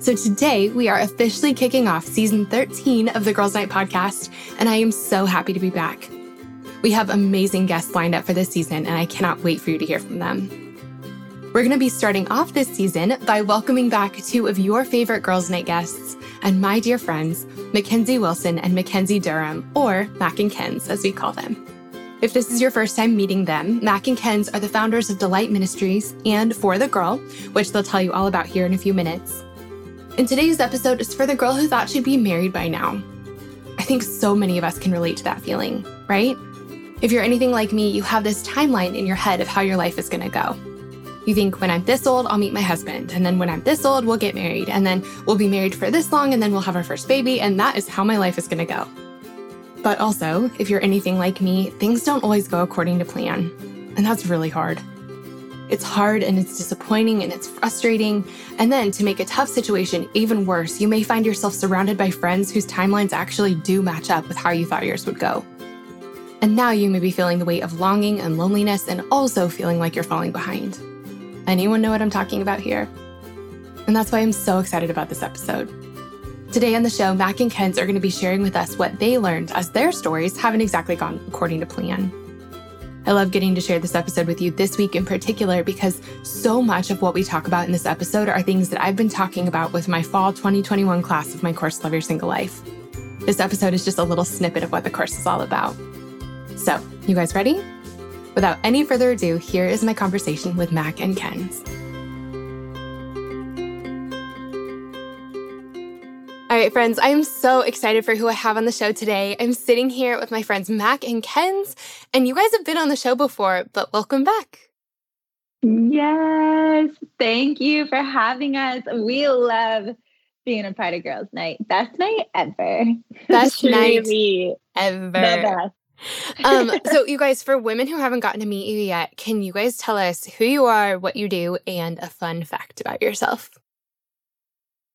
So today we are officially kicking off season 13 of the Girls Night podcast, and I am so happy to be back. We have amazing guests lined up for this season, and I cannot wait for you to hear from them. We're going to be starting off this season by welcoming back two of your favorite Girls Night guests and my dear friends, Mackenzie Wilson and Mackenzie Durham, or Mac and Kens as we call them. If this is your first time meeting them, Mac and Kens are the founders of Delight Ministries and For the Girl, which they'll tell you all about here in a few minutes. And today's episode is for the girl who thought she'd be married by now. I think so many of us can relate to that feeling, right? If you're anything like me, you have this timeline in your head of how your life is going to go. You think, when I'm this old, I'll meet my husband. And then when I'm this old, we'll get married. And then we'll be married for this long, and then we'll have our first baby. And that is how my life is going to go. But also, if you're anything like me, things don't always go according to plan. And that's really hard. It's hard and it's disappointing and it's frustrating. And then to make a tough situation even worse, you may find yourself surrounded by friends whose timelines actually do match up with how you thought yours would go. And now you may be feeling the weight of longing and loneliness and also feeling like you're falling behind. Anyone know what I'm talking about here? And that's why I'm so excited about this episode. Today on the show, Mac and Kens are going to be sharing with us what they learned as their stories haven't exactly gone according to plan. I love getting to share this episode with you this week in particular because so much of what we talk about in this episode are things that I've been talking about with my fall 2021 class of my course, Love Your Single Life. This episode is just a little snippet of what the course is all about. So, you guys ready? Without any further ado, here is my conversation with Mac and Kens. All right, friends, I am so excited for who I have on the show today. I'm sitting here with my friends Mac and Kens, and you guys have been on the show before, but welcome back. Yes, thank you for having us. We love being a part of Girls Night. Best night ever. Best night ever. Um, so, you guys, for women who haven't gotten to meet you yet, can you guys tell us who you are, what you do, and a fun fact about yourself?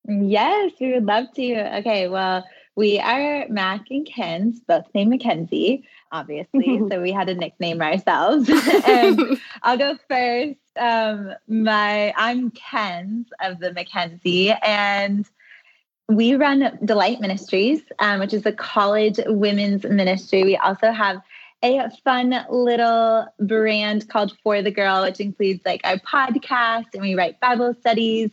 Yes, we would love to. Okay, well, we are Mac and Kens, both named Mackenzie, obviously. so we had to nickname ourselves. and I'll go first. Um, my I'm Kens of the Mackenzie, and we run Delight Ministries, um, which is a college women's ministry. We also have a fun little brand called For the Girl, which includes like our podcast, and we write Bible studies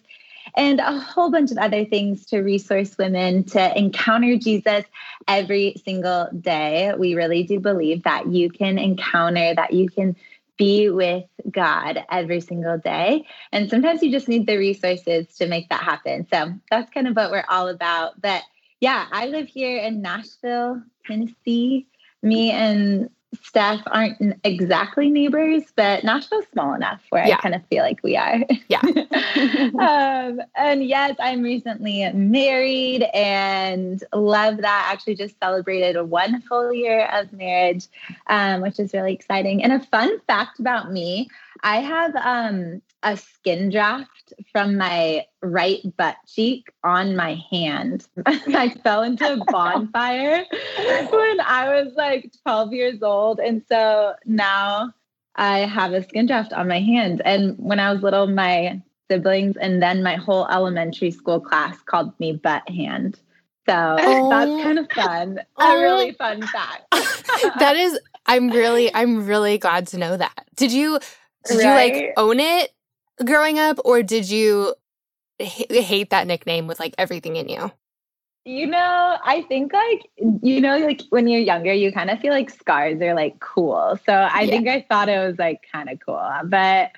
and a whole bunch of other things to resource women to encounter Jesus every single day. We really do believe that you can encounter, that you can be with God every single day. And sometimes you just need the resources to make that happen. So that's kind of what we're all about. But yeah, I live here in Nashville, Tennessee. Me and Steph aren't exactly neighbors, but Nashville's small enough where yeah. I kind of feel like we are. Yeah. um, and yes, I'm recently married and love that. Actually, just celebrated one full year of marriage, um, which is really exciting. And a fun fact about me I have um, a skin graft from my right butt cheek on my hand. I fell into a bonfire when I was like 12 years old. And so now I have a skin graft on my hand. And when I was little, my siblings and then my whole elementary school class called me butt hand. So oh. that's kind of fun. Oh. A really fun fact. that is I'm really I'm really glad to know that. Did you did right? you like own it growing up, or did you h- hate that nickname with like everything in you? You know, I think like you know, like when you're younger, you kind of feel like scars are like cool. So I yeah. think I thought it was like kind of cool, but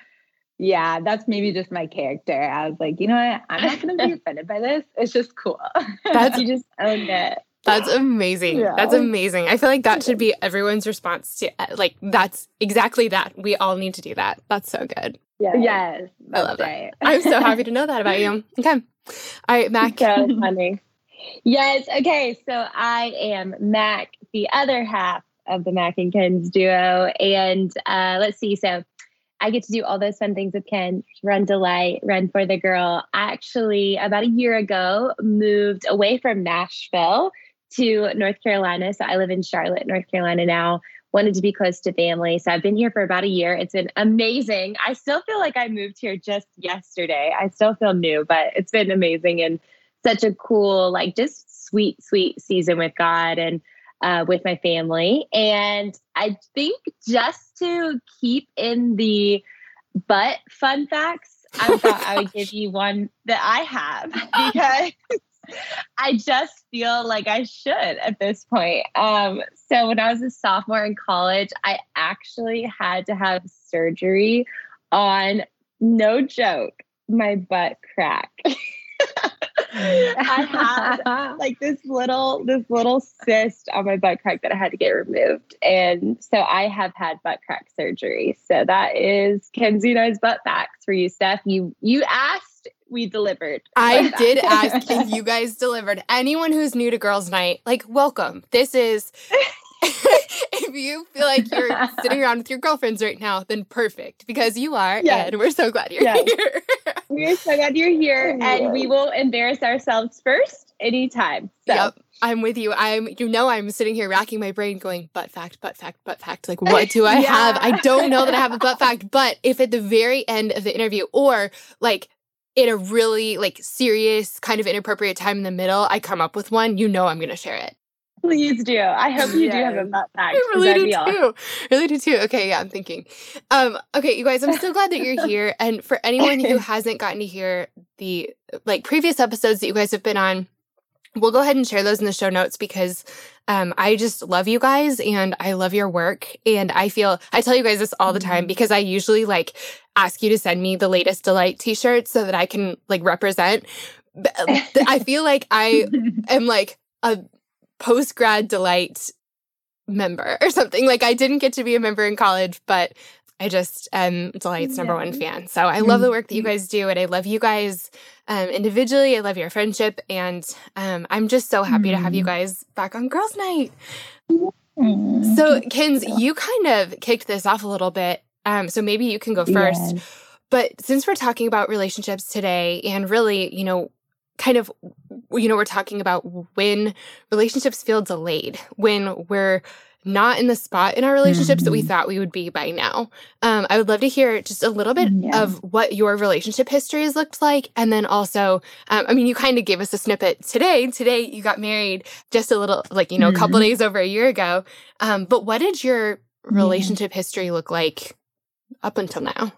yeah, that's maybe just my character. I was like, you know what? I'm not going to be offended by this. It's just cool. That's you just owned it. That's amazing. Yeah. That's amazing. I feel like that should be everyone's response to eh, like that's exactly that. We all need to do that. That's so good. Yeah. Yes. I love right. that. I'm so happy to know that about you. Okay. All right, Mac. So funny. Yes. Okay. So I am Mac, the other half of the Mac and Kens duo. And uh, let's see. So I get to do all those fun things with Ken, run Delight, run for the girl. I actually, about a year ago, moved away from Nashville to North Carolina. So I live in Charlotte, North Carolina now. Wanted to be close to family. So I've been here for about a year. It's been amazing. I still feel like I moved here just yesterday. I still feel new, but it's been amazing and such a cool, like just sweet, sweet season with God and uh, with my family. And I think just to keep in the butt fun facts, I thought I would give you one that I have because I just feel like I should at this point. Um, so when I was a sophomore in college, I actually had to have surgery on no joke, my butt crack. I had like this little this little cyst on my butt crack that I had to get removed, and so I have had butt crack surgery. So that is Kenzie I's butt facts for you, Steph. You you asked, we delivered. I did ask, if you guys delivered. Anyone who's new to Girls Night, like welcome. This is. if you feel like you're sitting around with your girlfriends right now, then perfect because you are, yes. and we're so glad you're yes. here. we're so glad you're here, oh, and we will embarrass ourselves first anytime. So. Yep. I'm with you. I'm, you know, I'm sitting here racking my brain going, butt fact, butt fact, butt fact. Like, what do I yeah. have? I don't know that I have a butt fact, but if at the very end of the interview or like in a really like serious kind of inappropriate time in the middle, I come up with one, you know, I'm going to share it. Please do. I hope you yes. do have a butt fact. I really do too. Really do too. Okay, yeah, I'm thinking. Um, okay, you guys, I'm so glad that you're here. And for anyone who hasn't gotten to hear the like previous episodes that you guys have been on, we'll go ahead and share those in the show notes because um, I just love you guys and I love your work. And I feel I tell you guys this all the time mm-hmm. because I usually like ask you to send me the latest delight t-shirts so that I can like represent. I feel like I am like a post grad delight member or something. Like I didn't get to be a member in college, but I just am Delight's number one fan. So I love the work that you mm-hmm. guys do, and I love you guys um, individually. I love your friendship, and um, I'm just so happy to have you mm-hmm. guys back on Girls' Night. So, Kens, you kind of kicked this off a little bit. Um, so maybe you can go first. Yes. But since we're talking about relationships today, and really, you know, kind of you know we're talking about when relationships feel delayed when we're not in the spot in our relationships mm-hmm. that we mm-hmm. thought we would be by now um, i would love to hear just a little bit yeah. of what your relationship history has looked like and then also um, i mean you kind of gave us a snippet today today you got married just a little like you know mm-hmm. a couple mm-hmm. days over a year ago um, but what did your relationship yeah. history look like up until now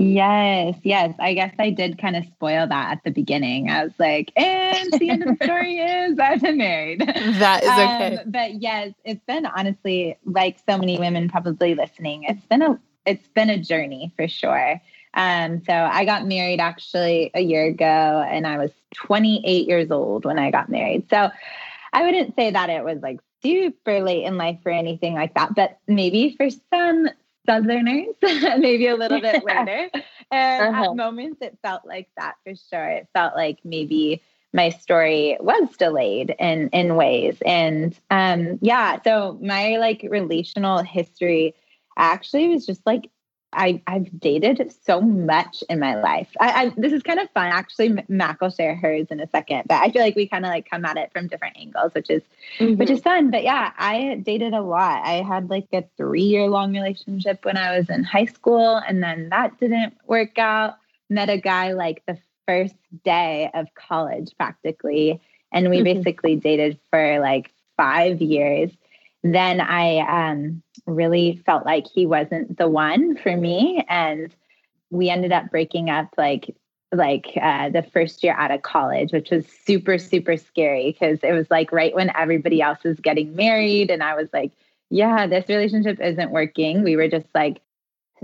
Yes, yes. I guess I did kind of spoil that at the beginning. I was like, and the end of the story is I've been married. That is okay. Um, but yes, it's been honestly like so many women probably listening. It's been a it's been a journey for sure. Um, so I got married actually a year ago, and I was 28 years old when I got married. So I wouldn't say that it was like super late in life or anything like that, but maybe for some Southerners, maybe a little bit later. And uh-huh. at moments, it felt like that for sure. It felt like maybe my story was delayed in in ways and um yeah so my like relational history actually was just like I, I've dated so much in my life. I, I, this is kind of fun. Actually, Mac will share hers in a second, but I feel like we kind of like come at it from different angles, which is mm-hmm. which is fun. But yeah, I dated a lot. I had like a three year long relationship when I was in high school, and then that didn't work out. Met a guy like the first day of college, practically, and we mm-hmm. basically dated for like five years then I um, really felt like he wasn't the one for me. And we ended up breaking up like like uh, the first year out of college, which was super, super scary because it was like right when everybody else was getting married. And I was like, yeah, this relationship isn't working. We were just like,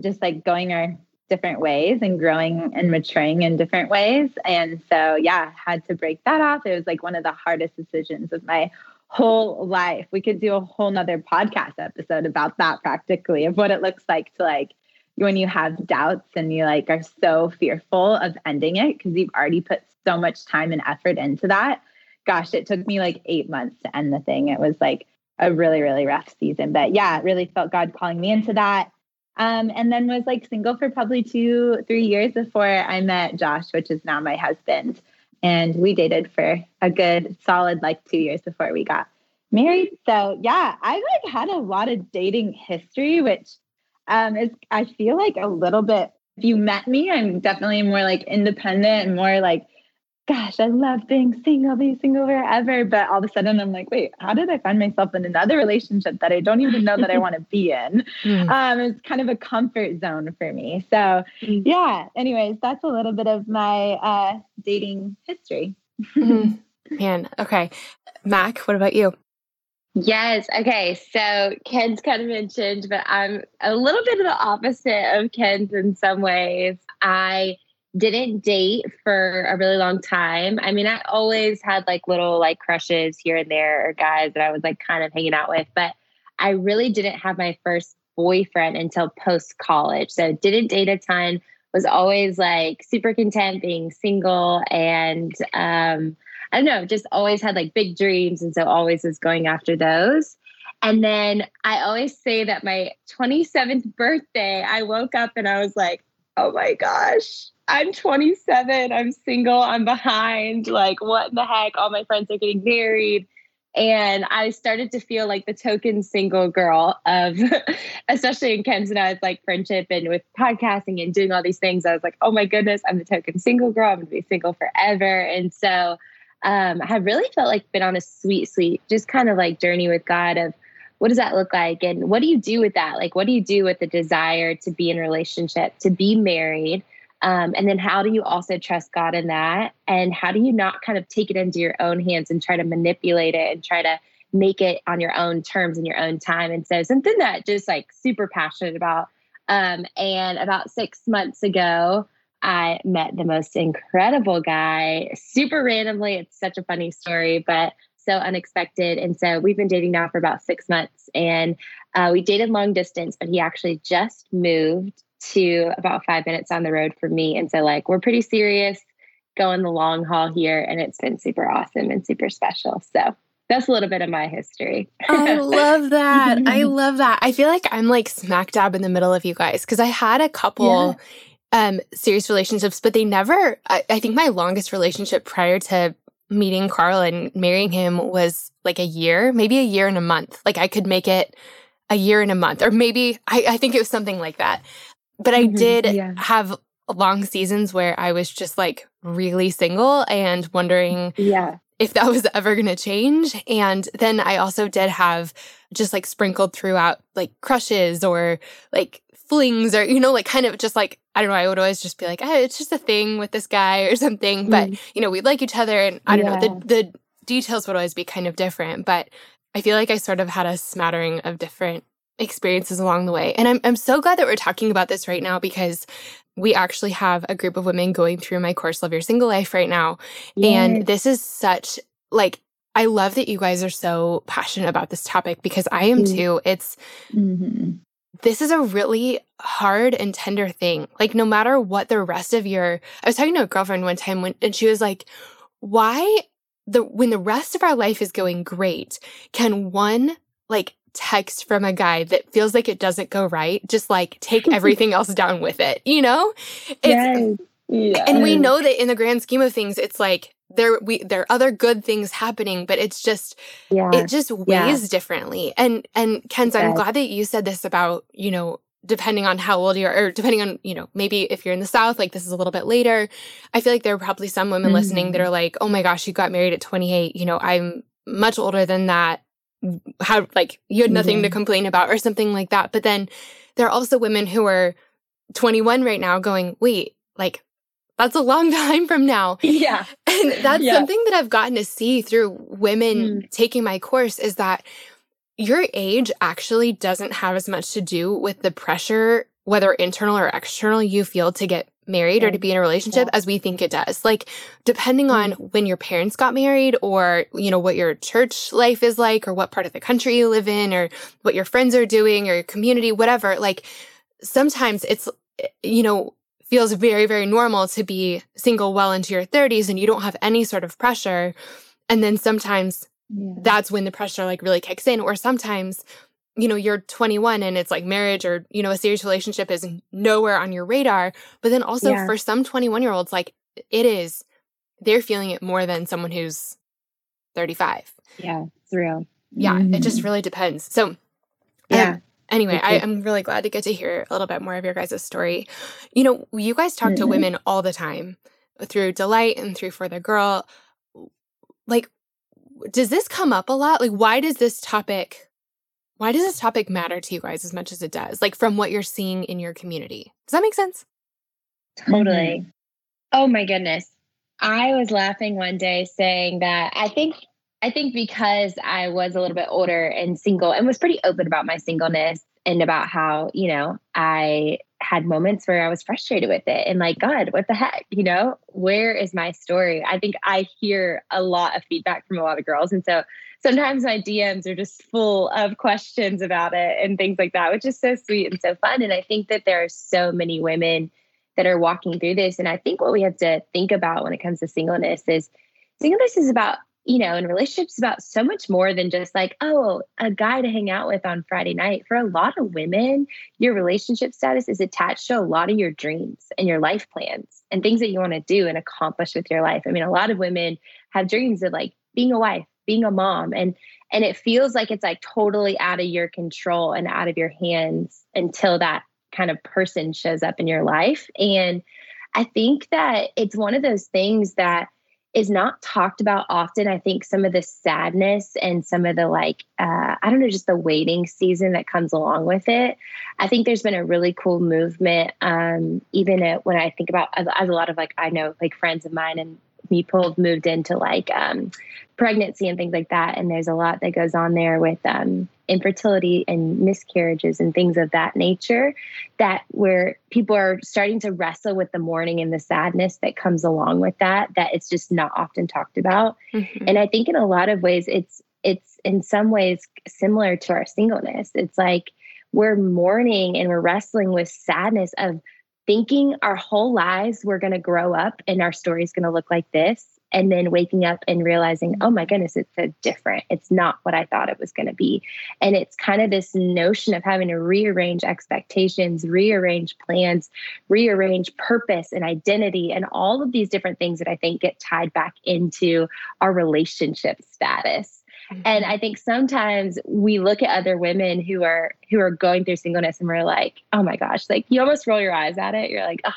just like going our different ways and growing and maturing in different ways. And so, yeah, had to break that off. It was like one of the hardest decisions of my whole life. We could do a whole nother podcast episode about that practically of what it looks like to like when you have doubts and you like are so fearful of ending it because you've already put so much time and effort into that. gosh, it took me like eight months to end the thing. It was like a really, really rough season. But yeah, it really felt God calling me into that. Um, and then was like single for probably two, three years before I met Josh, which is now my husband. And we dated for a good solid like two years before we got married. So yeah, I like had a lot of dating history, which um is I feel like a little bit if you met me, I'm definitely more like independent and more like gosh, I love being single, being single forever. But all of a sudden, I'm like, wait, how did I find myself in another relationship that I don't even know that I want to be in? Mm. Um, it's kind of a comfort zone for me. So, mm. yeah, anyways, that's a little bit of my uh, dating history. mm. Man, okay. Mac, what about you? Yes. Okay. So Kens kind of mentioned, but I'm a little bit of the opposite of Kens in some ways. I didn't date for a really long time. I mean, I always had like little like crushes here and there or guys that I was like kind of hanging out with, but I really didn't have my first boyfriend until post college. So didn't date a ton, was always like super content being single and um I don't know, just always had like big dreams and so always was going after those. And then I always say that my 27th birthday, I woke up and I was like, "Oh my gosh, I'm 27, I'm single, I'm behind. Like, what in the heck? All my friends are getting married. And I started to feel like the token single girl of, especially in Kens and I's like friendship and with podcasting and doing all these things. I was like, oh my goodness, I'm the token single girl. I'm going to be single forever. And so um, I really felt like been on a sweet, sweet, just kind of like journey with God of what does that look like? And what do you do with that? Like, what do you do with the desire to be in relationship, to be married? Um, and then how do you also trust God in that? And how do you not kind of take it into your own hands and try to manipulate it and try to make it on your own terms and your own time? And so something that just like super passionate about. Um, and about six months ago, I met the most incredible guy, super randomly. It's such a funny story, but so unexpected. And so we've been dating now for about six months and uh, we dated long distance, but he actually just moved to about five minutes on the road for me. And so, like, we're pretty serious going the long haul here, and it's been super awesome and super special. So, that's a little bit of my history. I love that. I love that. I feel like I'm like smack dab in the middle of you guys because I had a couple yeah. um serious relationships, but they never I, I think my longest relationship prior to meeting Carl and marrying him was like a year, maybe a year and a month. Like I could make it a year and a month, or maybe I, I think it was something like that. But I mm-hmm. did yeah. have long seasons where I was just like really single and wondering yeah. if that was ever going to change. And then I also did have just like sprinkled throughout like crushes or like flings or, you know, like kind of just like, I don't know, I would always just be like, oh, it's just a thing with this guy or something. Mm. But, you know, we like each other and I don't yeah. know, the, the details would always be kind of different. But I feel like I sort of had a smattering of different experiences along the way. And I'm I'm so glad that we're talking about this right now because we actually have a group of women going through my course Love Your Single Life right now. Yes. And this is such like I love that you guys are so passionate about this topic because I am mm-hmm. too. It's mm-hmm. this is a really hard and tender thing. Like no matter what the rest of your I was talking to a girlfriend one time when and she was like, why the when the rest of our life is going great, can one like text from a guy that feels like it doesn't go right, just like take everything else down with it, you know? It's, yes. yes. And we know that in the grand scheme of things, it's like there we there are other good things happening, but it's just yeah. it just weighs yeah. differently. And and Kenz, I'm glad that you said this about, you know, depending on how old you are, or depending on, you know, maybe if you're in the South, like this is a little bit later. I feel like there are probably some women mm-hmm. listening that mm-hmm. are like, oh my gosh, you got married at 28. You know, I'm much older than that how like you had nothing to complain about or something like that. But then there are also women who are 21 right now going, wait, like that's a long time from now. Yeah. And that's yeah. something that I've gotten to see through women mm. taking my course is that your age actually doesn't have as much to do with the pressure, whether internal or external, you feel to get married or to be in a relationship yeah. as we think it does. Like depending on mm-hmm. when your parents got married or, you know, what your church life is like or what part of the country you live in or what your friends are doing or your community, whatever, like sometimes it's, you know, feels very, very normal to be single well into your 30s and you don't have any sort of pressure. And then sometimes yeah. that's when the pressure like really kicks in. Or sometimes, you know, you're 21 and it's like marriage or, you know, a serious relationship is nowhere on your radar. But then also yeah. for some 21 year olds, like it is, they're feeling it more than someone who's 35. Yeah, it's real. Yeah, mm-hmm. it just mm-hmm. really depends. So, yeah. Um, anyway, I, am really glad to get to hear a little bit more of your guys' story. You know, you guys talk mm-hmm. to women all the time through Delight and through For the Girl. Like, does this come up a lot? Like, why does this topic, why does this topic matter to you guys as much as it does? Like, from what you're seeing in your community. Does that make sense? Totally. Mm-hmm. Oh my goodness. I was laughing one day saying that I think I think because I was a little bit older and single and was pretty open about my singleness and about how, you know, I had moments where I was frustrated with it and like, God, what the heck? You know, where is my story? I think I hear a lot of feedback from a lot of girls. And so sometimes my DMs are just full of questions about it and things like that, which is so sweet and so fun. And I think that there are so many women that are walking through this. And I think what we have to think about when it comes to singleness is singleness is about you know, in relationships about so much more than just like, oh, a guy to hang out with on Friday night. For a lot of women, your relationship status is attached to a lot of your dreams and your life plans and things that you want to do and accomplish with your life. I mean, a lot of women have dreams of like being a wife, being a mom, and and it feels like it's like totally out of your control and out of your hands until that kind of person shows up in your life. And I think that it's one of those things that is not talked about often. I think some of the sadness and some of the like, uh, I don't know, just the waiting season that comes along with it. I think there's been a really cool movement. Um, even at, when I think about as, as, a lot of like, I know like friends of mine and people have moved into like um, pregnancy and things like that. And there's a lot that goes on there with um, infertility and miscarriages and things of that nature that where people are starting to wrestle with the mourning and the sadness that comes along with that that it's just not often talked about mm-hmm. and i think in a lot of ways it's it's in some ways similar to our singleness it's like we're mourning and we're wrestling with sadness of thinking our whole lives we're going to grow up and our story is going to look like this and then waking up and realizing oh my goodness it's so different it's not what i thought it was going to be. And it's kind of this notion of having to rearrange expectations rearrange plans rearrange purpose and identity and all of these different things that i think get tied back into our relationship status and mm-hmm. i think sometimes we look at other women who are who are going through singleness and we're like oh my gosh like you almost roll your eyes at it you're like oh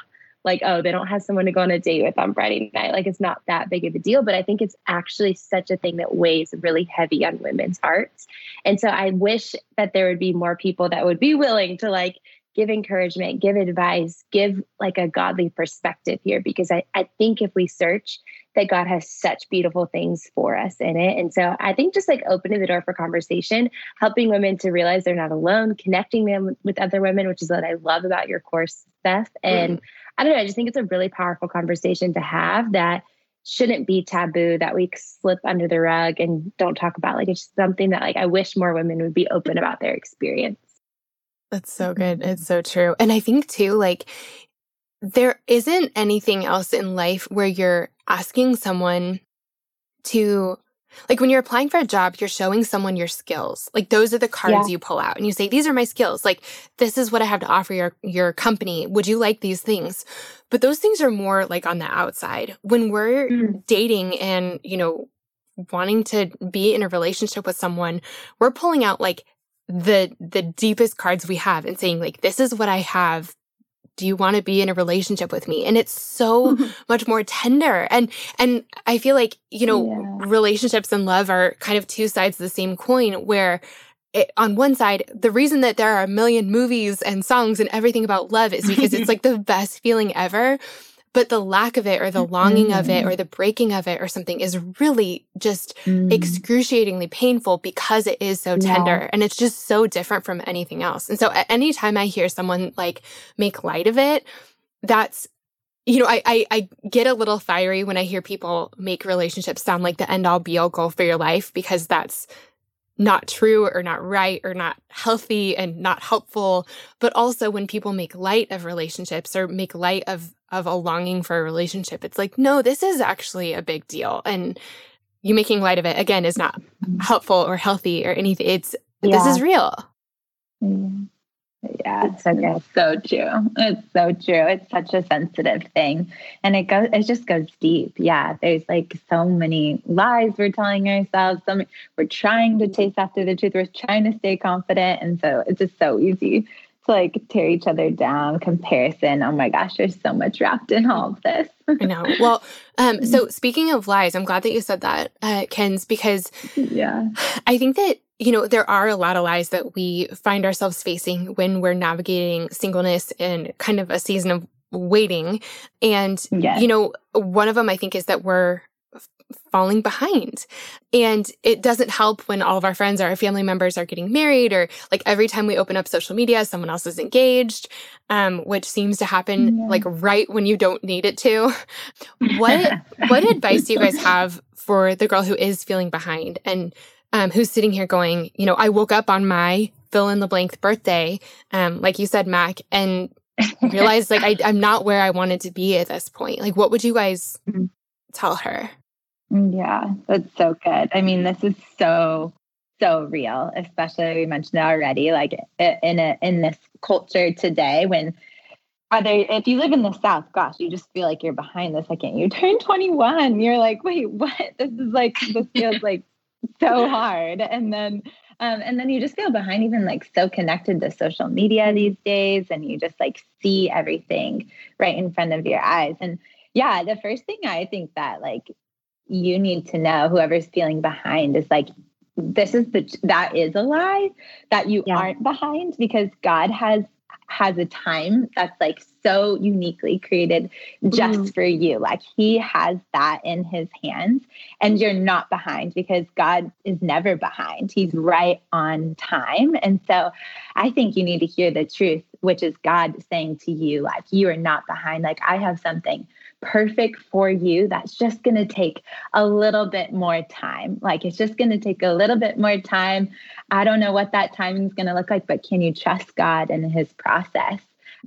like, oh, they don't have someone to go on a date with on Friday night. Like, it's not that big of a deal. But I think it's actually such a thing that weighs really heavy on women's hearts. And so I wish that there would be more people that would be willing to like give encouragement, give advice, give like a godly perspective here, because I, I think if we search, that God has such beautiful things for us in it. And so I think just like opening the door for conversation, helping women to realize they're not alone, connecting them with other women, which is what I love about your course, Steph. And mm. I don't know, I just think it's a really powerful conversation to have that shouldn't be taboo that we slip under the rug and don't talk about. Like it's something that like I wish more women would be open about their experience. That's so good. It's so true. And I think too, like there isn't anything else in life where you're asking someone to like when you're applying for a job, you're showing someone your skills. Like those are the cards yeah. you pull out and you say, these are my skills. Like this is what I have to offer your, your company. Would you like these things? But those things are more like on the outside. When we're mm. dating and, you know, wanting to be in a relationship with someone, we're pulling out like the the deepest cards we have and saying like this is what I have. Do you want to be in a relationship with me? And it's so much more tender. And and i feel like you know yeah. relationships and love are kind of two sides of the same coin where it, on one side the reason that there are a million movies and songs and everything about love is because it's like the best feeling ever but the lack of it or the longing mm. of it or mm. the breaking of it or something is really just mm. excruciatingly painful because it is so tender yeah. and it's just so different from anything else. And so anytime I hear someone like make light of it, that's you know, I, I, I get a little fiery when I hear people make relationships sound like the end all be all goal for your life because that's not true or not right or not healthy and not helpful. But also when people make light of relationships or make light of of a longing for a relationship, it's like, no, this is actually a big deal. And you making light of it again is not mm-hmm. helpful or healthy or anything. It's yeah. this is real. Mm-hmm. Yeah, it's so true. It's so true. It's such a sensitive thing. And it goes it just goes deep. Yeah. There's like so many lies we're telling ourselves. So many, we're trying to chase after the truth. We're trying to stay confident. And so it's just so easy to like tear each other down, comparison. Oh my gosh, there's so much wrapped in all of this. I know. Well, um, so speaking of lies, I'm glad that you said that, uh, Kenz, because yeah, I think that you know, there are a lot of lies that we find ourselves facing when we're navigating singleness and kind of a season of waiting. And, yes. you know, one of them I think is that we're falling behind. And it doesn't help when all of our friends or our family members are getting married, or like every time we open up social media, someone else is engaged, um, which seems to happen yeah. like right when you don't need it to. What what advice do you guys have for the girl who is feeling behind and um, who's sitting here going, you know, I woke up on my fill in the blank birthday, um, like you said, Mac, and realized like I, I'm not where I wanted to be at this point. Like, what would you guys mm-hmm. tell her? Mm, yeah, that's so good. I mean, this is so so real, especially we mentioned it already. Like in a in this culture today, when whether if you live in the South, gosh, you just feel like you're behind the second you turn 21. You're like, wait, what? This is like this feels like so hard. And then um, and then you just feel behind, even like so connected to social media these days, and you just like see everything right in front of your eyes. And yeah, the first thing I think that like you need to know, whoever's feeling behind, is like this is the that is a lie that you yeah. aren't behind because God has has a time that's like so uniquely created just mm. for you. Like he has that in his hands and you're not behind because God is never behind. He's right on time. And so I think you need to hear the truth, which is God saying to you, like, you are not behind. Like, I have something perfect for you that's just going to take a little bit more time. Like it's just going to take a little bit more time. I don't know what that timing is going to look like, but can you trust God and his process?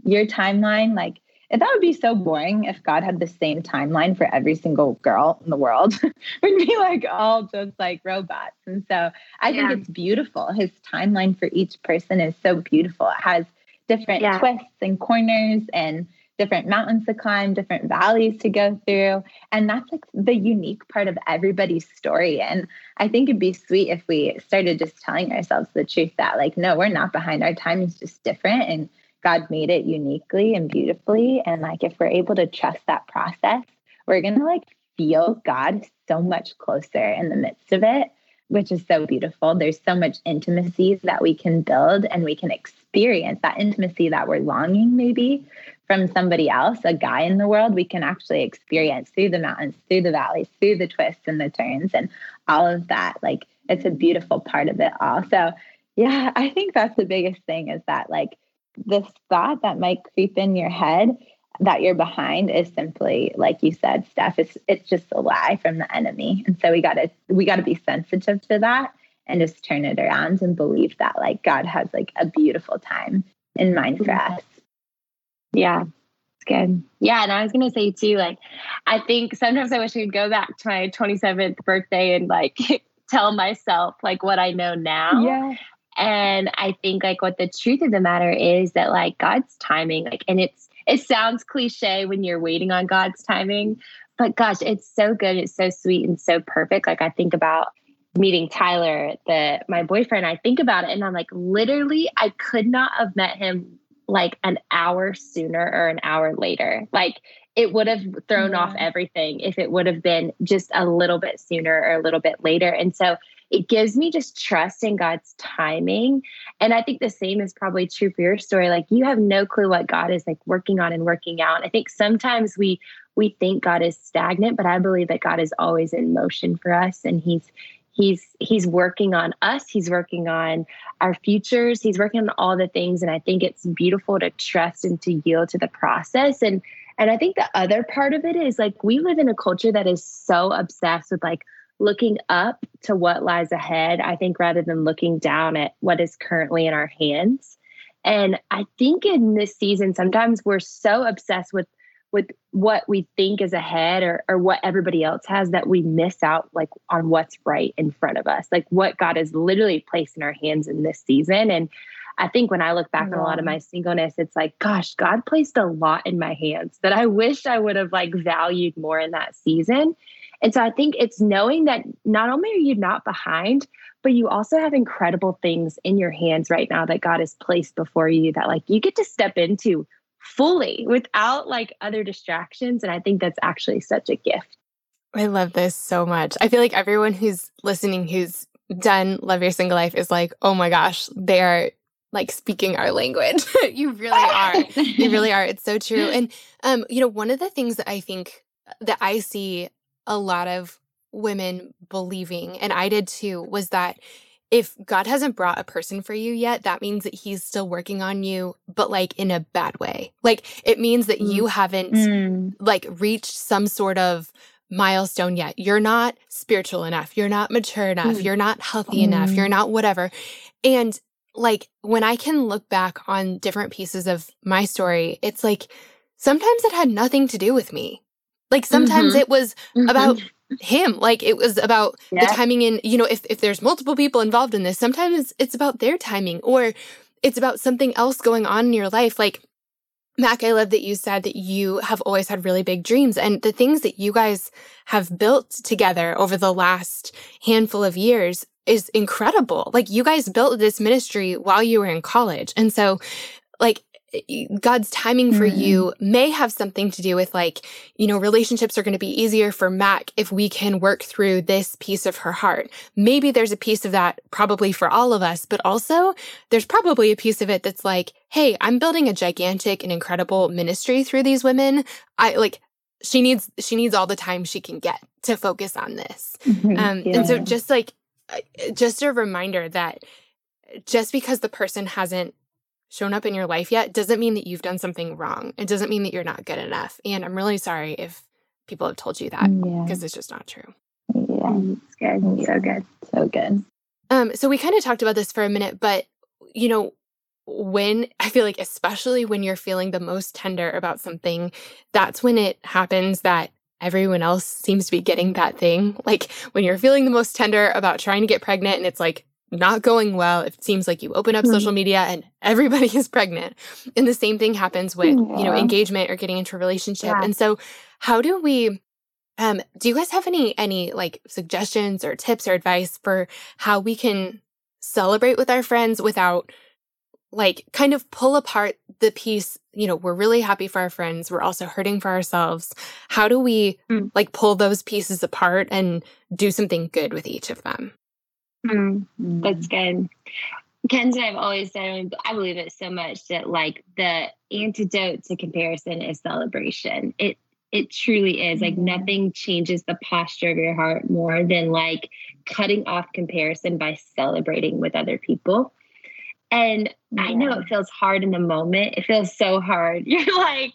Your timeline, like that would be so boring if God had the same timeline for every single girl in the world. We'd be like all just like robots. And so I yeah. think it's beautiful. His timeline for each person is so beautiful. It has different yeah. twists and corners and different mountains to climb, different valleys to go through. And that's like the unique part of everybody's story. And I think it'd be sweet if we started just telling ourselves the truth that, like, no, we're not behind. Our time is just different. And God made it uniquely and beautifully. And like, if we're able to trust that process, we're going to like feel God so much closer in the midst of it which is so beautiful. There's so much intimacy that we can build and we can experience that intimacy that we're longing maybe from somebody else, a guy in the world, we can actually experience through the mountains, through the valleys, through the twists and the turns, and all of that. Like it's a beautiful part of it all. So, yeah, I think that's the biggest thing is that like this thought that might creep in your head that you're behind is simply like you said steph it's it's just a lie from the enemy and so we got to we got to be sensitive to that and just turn it around and believe that like god has like a beautiful time in mind for mm-hmm. us yeah. It's good. Yeah. And I was going to say too, like, I think sometimes I wish I could go back to my 27th birthday and like tell myself like what I know now. Yeah. And I think like what the truth of the matter is that like God's timing, like, and it's, it sounds cliche when you're waiting on God's timing, but gosh, it's so good. It's so sweet and so perfect. Like I think about meeting Tyler, the my boyfriend, I think about it and I'm like, literally, I could not have met him like an hour sooner or an hour later. Like it would have thrown yeah. off everything if it would have been just a little bit sooner or a little bit later. And so it gives me just trust in God's timing. And I think the same is probably true for your story. Like you have no clue what God is like working on and working out. I think sometimes we we think God is stagnant, but I believe that God is always in motion for us and he's he's he's working on us. He's working on our futures. He's working on all the things. And i think it's beautiful to trust and to yield to the process. And and i think the other part of it is like we live in a culture that is so obsessed with like looking up to what lies ahead i think rather than looking down at what is currently in our hands. And i think in this season sometimes we're so obsessed with with what we think is ahead or, or what everybody else has that we miss out like on what's right in front of us like what god has literally placed in our hands in this season and i think when i look back yeah. on a lot of my singleness it's like gosh god placed a lot in my hands that i wish i would have like valued more in that season and so i think it's knowing that not only are you not behind but you also have incredible things in your hands right now that god has placed before you that like you get to step into fully without like other distractions. And I think that's actually such a gift. I love this so much. I feel like everyone who's listening who's done Love Your Single Life is like, oh my gosh, they are like speaking our language. you really are. you really are. It's so true. And um, you know, one of the things that I think that I see a lot of women believing, and I did too, was that if God hasn't brought a person for you yet, that means that he's still working on you, but like in a bad way. Like it means that mm. you haven't mm. like reached some sort of milestone yet. You're not spiritual enough. You're not mature enough. Mm. You're not healthy enough. You're mm. not whatever. And like when I can look back on different pieces of my story, it's like sometimes it had nothing to do with me. Like sometimes mm-hmm. it was mm-hmm. about him. Like it was about yeah. the timing in, you know, if, if there's multiple people involved in this, sometimes it's about their timing or it's about something else going on in your life. Like, Mac, I love that you said that you have always had really big dreams and the things that you guys have built together over the last handful of years is incredible. Like you guys built this ministry while you were in college. And so like God's timing for mm-hmm. you may have something to do with like, you know, relationships are going to be easier for Mac if we can work through this piece of her heart. Maybe there's a piece of that probably for all of us, but also there's probably a piece of it that's like, hey, I'm building a gigantic and incredible ministry through these women. I like, she needs, she needs all the time she can get to focus on this. Mm-hmm. Um, yeah. and so just like, uh, just a reminder that just because the person hasn't shown up in your life yet doesn't mean that you've done something wrong. It doesn't mean that you're not good enough. And I'm really sorry if people have told you that because yeah. it's just not true. Yeah, mm, it's good. So good. So good. Um, so we kind of talked about this for a minute, but you know, when I feel like, especially when you're feeling the most tender about something, that's when it happens that everyone else seems to be getting that thing. Like when you're feeling the most tender about trying to get pregnant and it's like not going well. It seems like you open up mm-hmm. social media and everybody is pregnant. And the same thing happens with, yeah. you know, engagement or getting into a relationship. Yeah. And so how do we um do you guys have any any like suggestions or tips or advice for how we can celebrate with our friends without like kind of pull apart the piece, you know, we're really happy for our friends, we're also hurting for ourselves. How do we mm. like pull those pieces apart and do something good with each of them? Mm, that's good. Kens and I've always said, I believe it so much that like the antidote to comparison is celebration. It it truly is like mm-hmm. nothing changes the posture of your heart more than like cutting off comparison by celebrating with other people. And yeah. I know it feels hard in the moment. It feels so hard. You're like,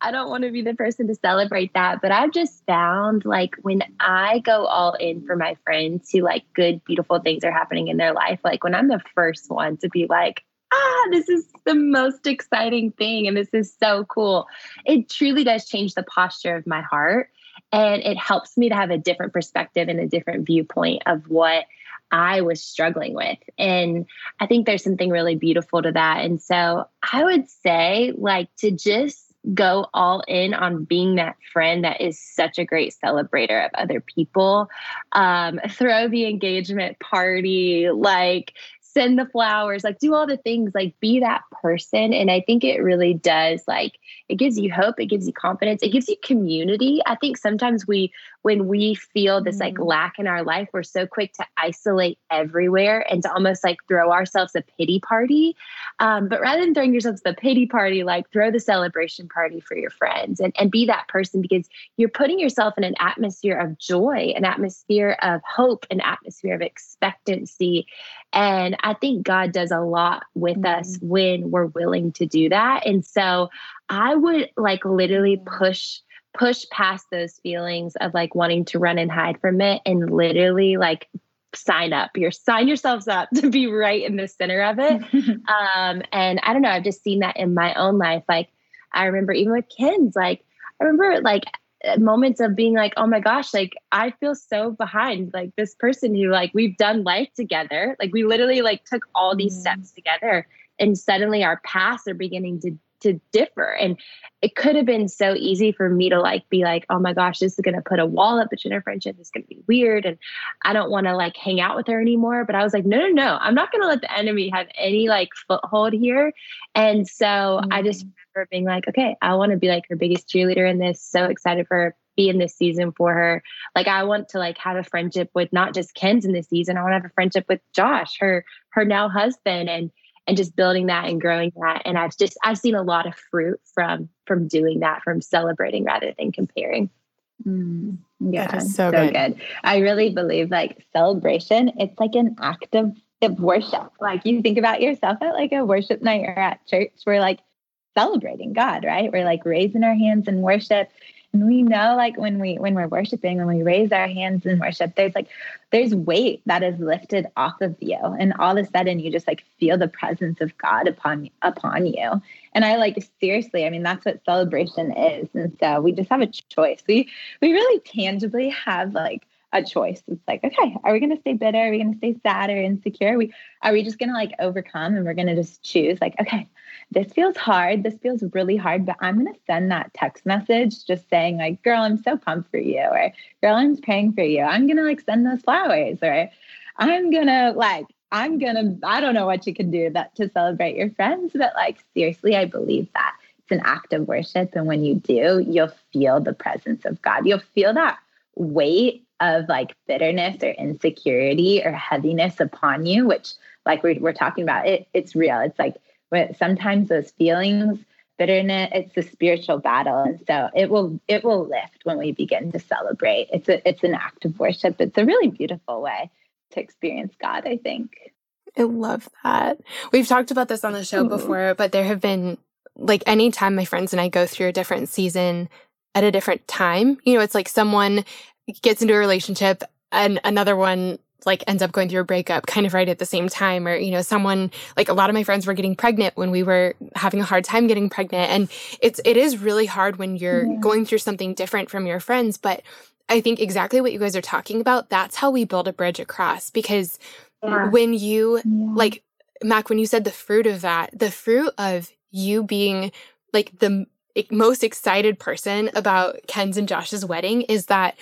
I don't want to be the person to celebrate that. But I've just found like when I go all in for my friends who like good, beautiful things are happening in their life, like when I'm the first one to be like, ah, this is the most exciting thing and this is so cool, it truly does change the posture of my heart. And it helps me to have a different perspective and a different viewpoint of what I was struggling with. And I think there's something really beautiful to that. And so I would say, like, to just go all in on being that friend that is such a great celebrator of other people. Um, throw the engagement party, like send the flowers, like do all the things, like be that person. And I think it really does like it gives you hope, it gives you confidence, it gives you community. I think sometimes we when we feel this like mm. lack in our life, we're so quick to isolate everywhere and to almost like throw ourselves a pity party. Um, but rather than throwing yourselves the pity party, like throw the celebration party for your friends and, and be that person because you're putting yourself in an atmosphere of joy, an atmosphere of hope, an atmosphere of expectancy. And I think God does a lot with mm-hmm. us when we're willing to do that. And so I would like literally push push past those feelings of like wanting to run and hide from it and literally like sign up you're sign yourselves up to be right in the center of it um and i don't know i've just seen that in my own life like i remember even with kids like I remember like moments of being like, oh my gosh, like I feel so behind like this person who like we've done life together. Like we literally like took all these mm. steps together and suddenly our paths are beginning to to differ. And it could have been so easy for me to like be like, oh my gosh, this is gonna put a wall up between our friendship. It's gonna be weird. And I don't wanna like hang out with her anymore. But I was like, no, no, no, I'm not gonna let the enemy have any like foothold here. And so mm. I just mm. remember being like, okay, I wanna be like her biggest cheerleader in this. So excited for be in this season for her. Like I want to like have a friendship with not just Kens in this season. I want to have a friendship with Josh, her her now husband, and and just building that and growing that. And i've just i've seen a lot of fruit from from doing that from celebrating rather than comparing. Mm, yeah so, so good. good. I really believe like celebration it's like an act of, of worship. Like you think about yourself at like a worship night or at church we're like celebrating god right? We're like raising our hands in worship we know like when we when we're worshiping when we raise our hands in worship there's like there's weight that is lifted off of you. And all of a sudden you just like feel the presence of god upon upon you. And i like seriously i mean that's what celebration is. And so we just have a choice. We we really tangibly have like a choice. It's like, okay, are we going to stay bitter? Are we going to stay sad or insecure? Are we are we just going to like overcome and we're going to just choose like, okay, this feels hard. This feels really hard, but I'm going to send that text message just saying like, girl, I'm so pumped for you or girl, I'm praying for you. I'm going to like send those flowers or I'm going to like I'm going to I don't know what you can do that to celebrate your friends, but like seriously, I believe that it's an act of worship and when you do, you'll feel the presence of God. You'll feel that weight of like bitterness or insecurity or heaviness upon you, which like we're, we're talking about, it, it's real. It's like sometimes those feelings, bitterness, it's a spiritual battle. And so it will, it will lift when we begin to celebrate. It's a, it's an act of worship. It's a really beautiful way to experience God, I think. I love that. We've talked about this on the show mm-hmm. before, but there have been like anytime my friends and I go through a different season at a different time, you know, it's like someone gets into a relationship and another one like ends up going through a breakup kind of right at the same time or you know someone like a lot of my friends were getting pregnant when we were having a hard time getting pregnant and it's it is really hard when you're yeah. going through something different from your friends but i think exactly what you guys are talking about that's how we build a bridge across because yeah. when you yeah. like mac when you said the fruit of that the fruit of you being like the most excited person about ken's and josh's wedding is that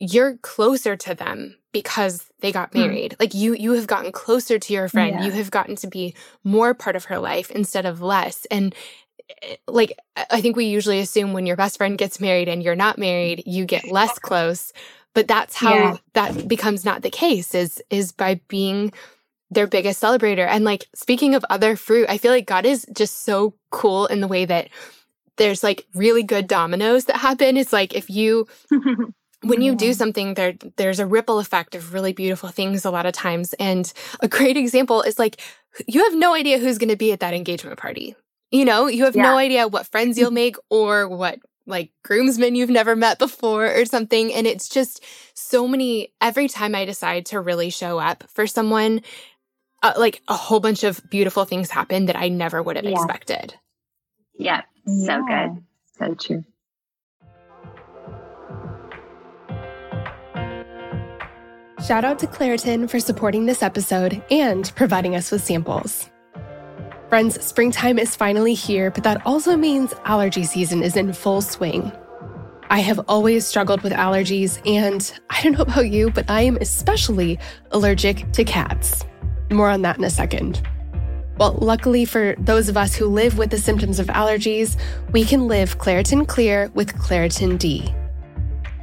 you're closer to them because they got hmm. married. Mm. Like you you have gotten closer to your friend. Yeah. You have gotten to be more part of her life instead of less. And eh, like I think we usually assume when your best friend gets married and you're not married, you get less close. But that's how yeah. that becomes not the case is is by being their biggest celebrator. And like speaking of other fruit, I feel like God is just so cool in the way that there's like really good dominoes that happen. It's like if you when you do something there there's a ripple effect of really beautiful things a lot of times. And a great example is like you have no idea who's going to be at that engagement party. You know you have yeah. no idea what friends you'll make or what like groomsmen you've never met before or something. And it's just so many every time i decide to really show up for someone uh, like a whole bunch of beautiful things happen that i never would have yeah. expected. Yeah. So yeah. good so true Shout out to Claritin for supporting this episode and providing us with samples. Friends, springtime is finally here, but that also means allergy season is in full swing. I have always struggled with allergies, and I don't know about you, but I am especially allergic to cats. More on that in a second. Well, luckily for those of us who live with the symptoms of allergies, we can live Claritin Clear with Claritin D.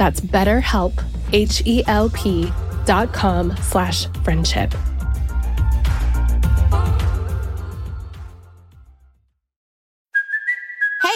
That's betterhelp, H-E-L-P dot com slash friendship.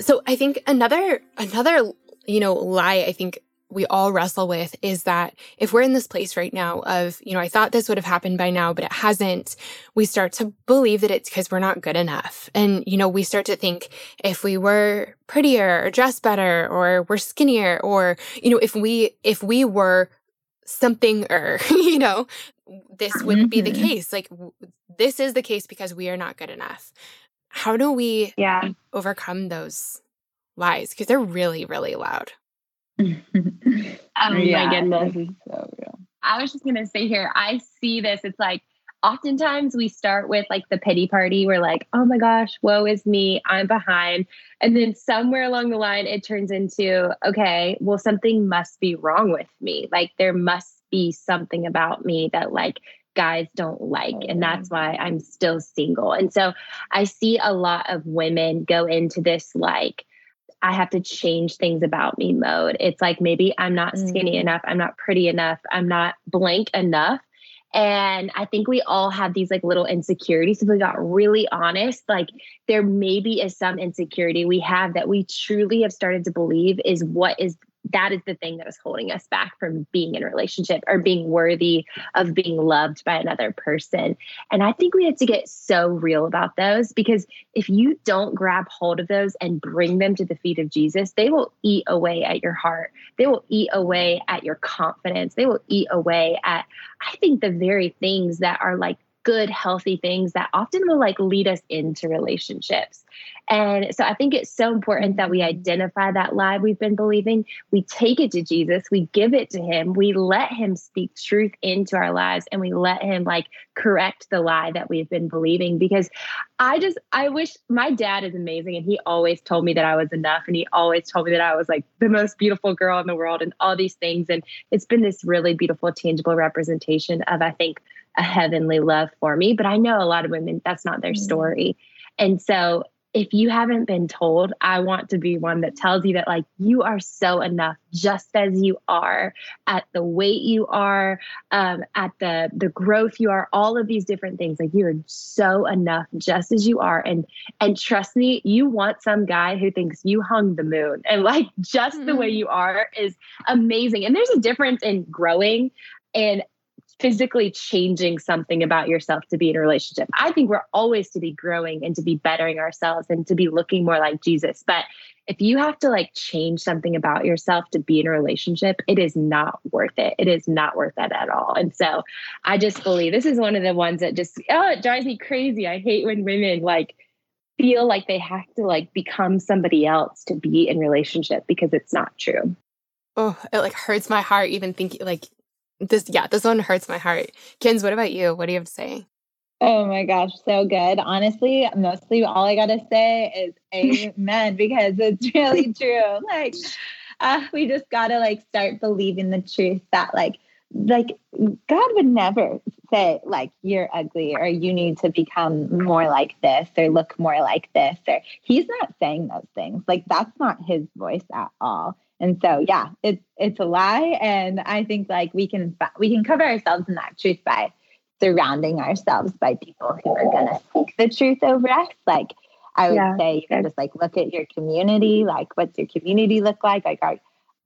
So I think another another you know lie I think we all wrestle with is that if we're in this place right now of, you know, I thought this would have happened by now, but it hasn't, we start to believe that it's because we're not good enough. And, you know, we start to think if we were prettier or dressed better or we're skinnier or, you know, if we, if we were something or, you know, this wouldn't mm-hmm. be the mm-hmm. case. Like this is the case because we are not good enough. How do we yeah. overcome those lies? Because they're really, really loud. oh yeah, my goodness. So real. I was just gonna say here, I see this. It's like oftentimes we start with like the pity party. We're like, oh my gosh, woe is me, I'm behind. And then somewhere along the line, it turns into, okay, well, something must be wrong with me. Like there must be something about me that like guys don't like. And that's why I'm still single. And so I see a lot of women go into this like, I have to change things about me mode. It's like maybe I'm not skinny mm. enough, I'm not pretty enough, I'm not blank enough. And I think we all have these like little insecurities. If we got really honest, like there maybe is some insecurity we have that we truly have started to believe is what is that is the thing that is holding us back from being in a relationship or being worthy of being loved by another person. And I think we have to get so real about those because if you don't grab hold of those and bring them to the feet of Jesus, they will eat away at your heart. They will eat away at your confidence. They will eat away at, I think, the very things that are like good, healthy things that often will like lead us into relationships. And so I think it's so important that we identify that lie we've been believing. We take it to Jesus, we give it to him, we let him speak truth into our lives, and we let him like correct the lie that we've been believing. Because I just, I wish my dad is amazing and he always told me that I was enough and he always told me that I was like the most beautiful girl in the world and all these things. And it's been this really beautiful, tangible representation of, I think, a heavenly love for me. But I know a lot of women, that's not their mm-hmm. story. And so if you haven't been told, I want to be one that tells you that, like, you are so enough just as you are, at the weight you are, um, at the the growth you are, all of these different things. Like, you are so enough just as you are. And and trust me, you want some guy who thinks you hung the moon, and like just mm-hmm. the way mm-hmm. you are is amazing. And there's a difference in growing and physically changing something about yourself to be in a relationship. I think we're always to be growing and to be bettering ourselves and to be looking more like Jesus. But if you have to like change something about yourself to be in a relationship, it is not worth it. It is not worth it at all. And so I just believe this is one of the ones that just, oh, it drives me crazy. I hate when women like, feel like they have to like become somebody else to be in relationship because it's not true. Oh, it like hurts my heart even thinking like this, yeah, this one hurts my heart. Kens, what about you? What do you have to say? Oh my gosh, so good. Honestly, mostly all I gotta say is amen because it's really true. Like, uh, we just gotta like start believing the truth that like like God would never say like you're ugly or you need to become more like this or look more like this or he's not saying those things. Like that's not his voice at all. And so, yeah, it's it's a lie, and I think like we can we can cover ourselves in that truth by surrounding ourselves by people who are going to speak the truth over us. Like I would yeah. say, you can just like look at your community. Like, what's your community look like? Like, are,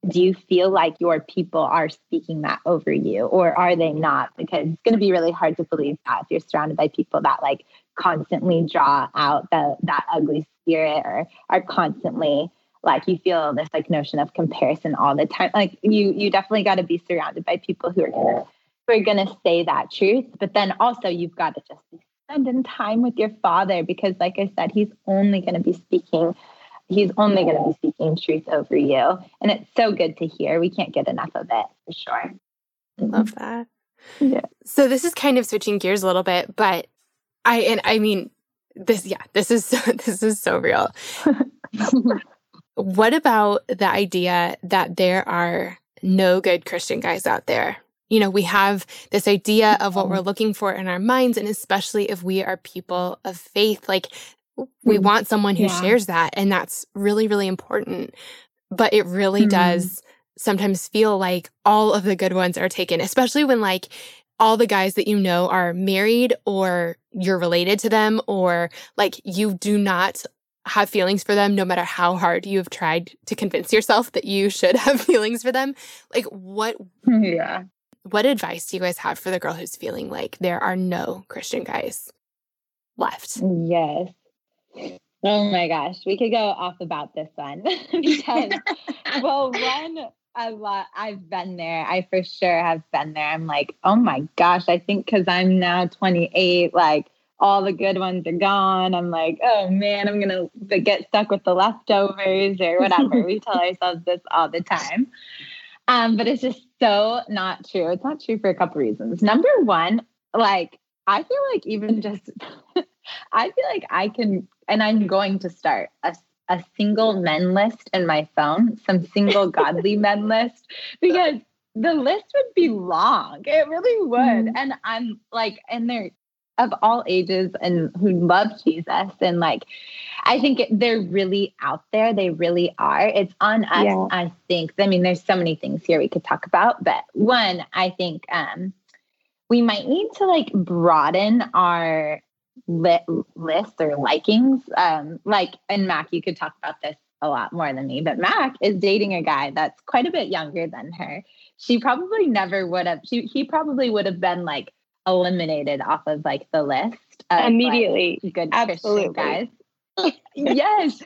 do you feel like your people are speaking that over you, or are they not? Because it's going to be really hard to believe that if you're surrounded by people that like constantly draw out the that ugly spirit or are constantly like you feel this like notion of comparison all the time. Like you you definitely got to be surrounded by people who are gonna who are gonna say that truth but then also you've got to just be spending time with your father because like i said he's only going to be speaking he's only going to be speaking truth over you. And it's so good to hear. We can't get enough of it for sure. I love that. Yeah. So this is kind of switching gears a little bit but i and i mean this yeah this is so, this is so real What about the idea that there are no good Christian guys out there? You know, we have this idea of what we're mm-hmm. looking for in our minds, and especially if we are people of faith, like we mm. want someone who yeah. shares that, and that's really, really important. But it really mm. does sometimes feel like all of the good ones are taken, especially when like all the guys that you know are married or you're related to them or like you do not have feelings for them no matter how hard you have tried to convince yourself that you should have feelings for them. Like what yeah. what advice do you guys have for the girl who's feeling like there are no christian guys left? Yes. Oh my gosh. We could go off about this one because well one a lot i've been there. I for sure have been there. I'm like oh my gosh. I think because i'm now 28 like all the good ones are gone. I'm like, oh man, I'm gonna get stuck with the leftovers or whatever. we tell ourselves this all the time. Um, but it's just so not true. It's not true for a couple reasons. Number one, like I feel like even just I feel like I can and I'm going to start a a single men list in my phone, some single godly men list, because the list would be long. It really would. Mm-hmm. And I'm like, and they're of all ages and who love Jesus. And like, I think it, they're really out there. They really are. It's on us, yeah. I think. I mean, there's so many things here we could talk about, but one, I think, um, we might need to like broaden our li- list or likings. Um, like, and Mac, you could talk about this a lot more than me, but Mac is dating a guy that's quite a bit younger than her. She probably never would have, she, he probably would have been like eliminated off of like the list of, immediately. Like, good Absolutely. Christian guys. yes.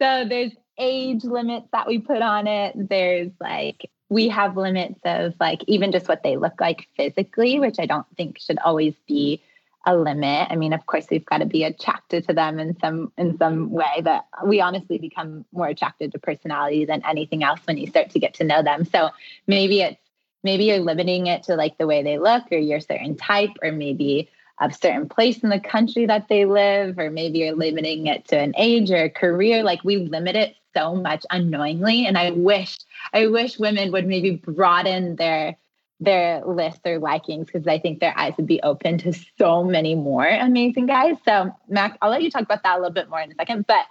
So there's age limits that we put on it. There's like, we have limits of like even just what they look like physically, which I don't think should always be a limit. I mean, of course, we've got to be attracted to them in some in some way. But we honestly become more attracted to personality than anything else when you start to get to know them. So maybe it's maybe you're limiting it to like the way they look, or your certain type, or maybe a certain place in the country that they live, or maybe you're limiting it to an age or a career. Like we limit it so much unknowingly, and I wish I wish women would maybe broaden their their list or likings because I think their eyes would be open to so many more amazing guys. So, Mac, I'll let you talk about that a little bit more in a second. But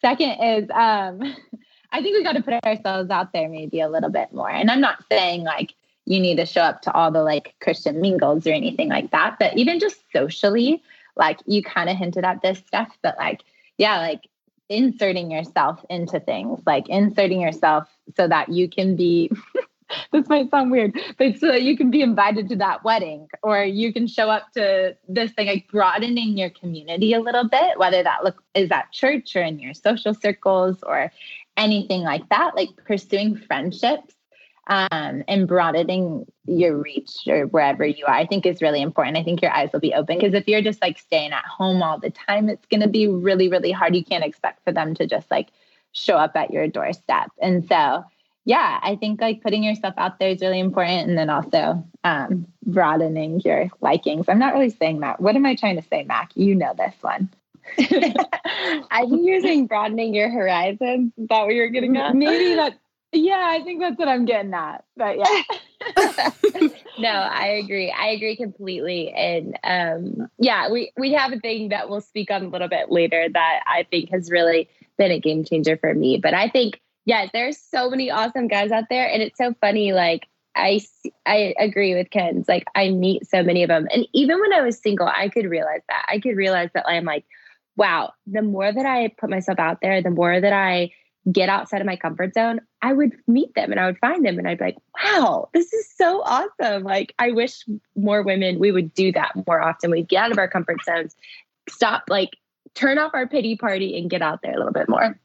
second is, um, I think we got to put ourselves out there maybe a little bit more. And I'm not saying like you need to show up to all the like Christian mingles or anything like that, but even just socially, like you kind of hinted at this stuff, but like, yeah, like inserting yourself into things, like inserting yourself so that you can be this might sound weird, but so that you can be invited to that wedding or you can show up to this thing, like broadening your community a little bit, whether that look is at church or in your social circles or anything like that, like pursuing friendships um, and broadening your reach or wherever you are, I think is really important. I think your eyes will be open because if you're just like staying at home all the time, it's going to be really, really hard. You can't expect for them to just like show up at your doorstep. And so, yeah, I think like putting yourself out there is really important. And then also um, broadening your likings. I'm not really saying that. What am I trying to say, Mac? You know this one. I think you're saying broadening your horizons. Is that what you're getting at? Maybe that. Yeah, I think that's what I'm getting at. But yeah. no, I agree. I agree completely. And um, yeah, we we have a thing that we'll speak on a little bit later that I think has really been a game changer for me. But I think yes, there's so many awesome guys out there, and it's so funny. Like I I agree with Kens. Like I meet so many of them, and even when I was single, I could realize that. I could realize that I'm like, wow. The more that I put myself out there, the more that I get outside of my comfort zone, I would meet them and I would find them and I'd be like, wow, this is so awesome. Like, I wish more women, we would do that more often. We'd get out of our comfort zones, stop, like, turn off our pity party and get out there a little bit more.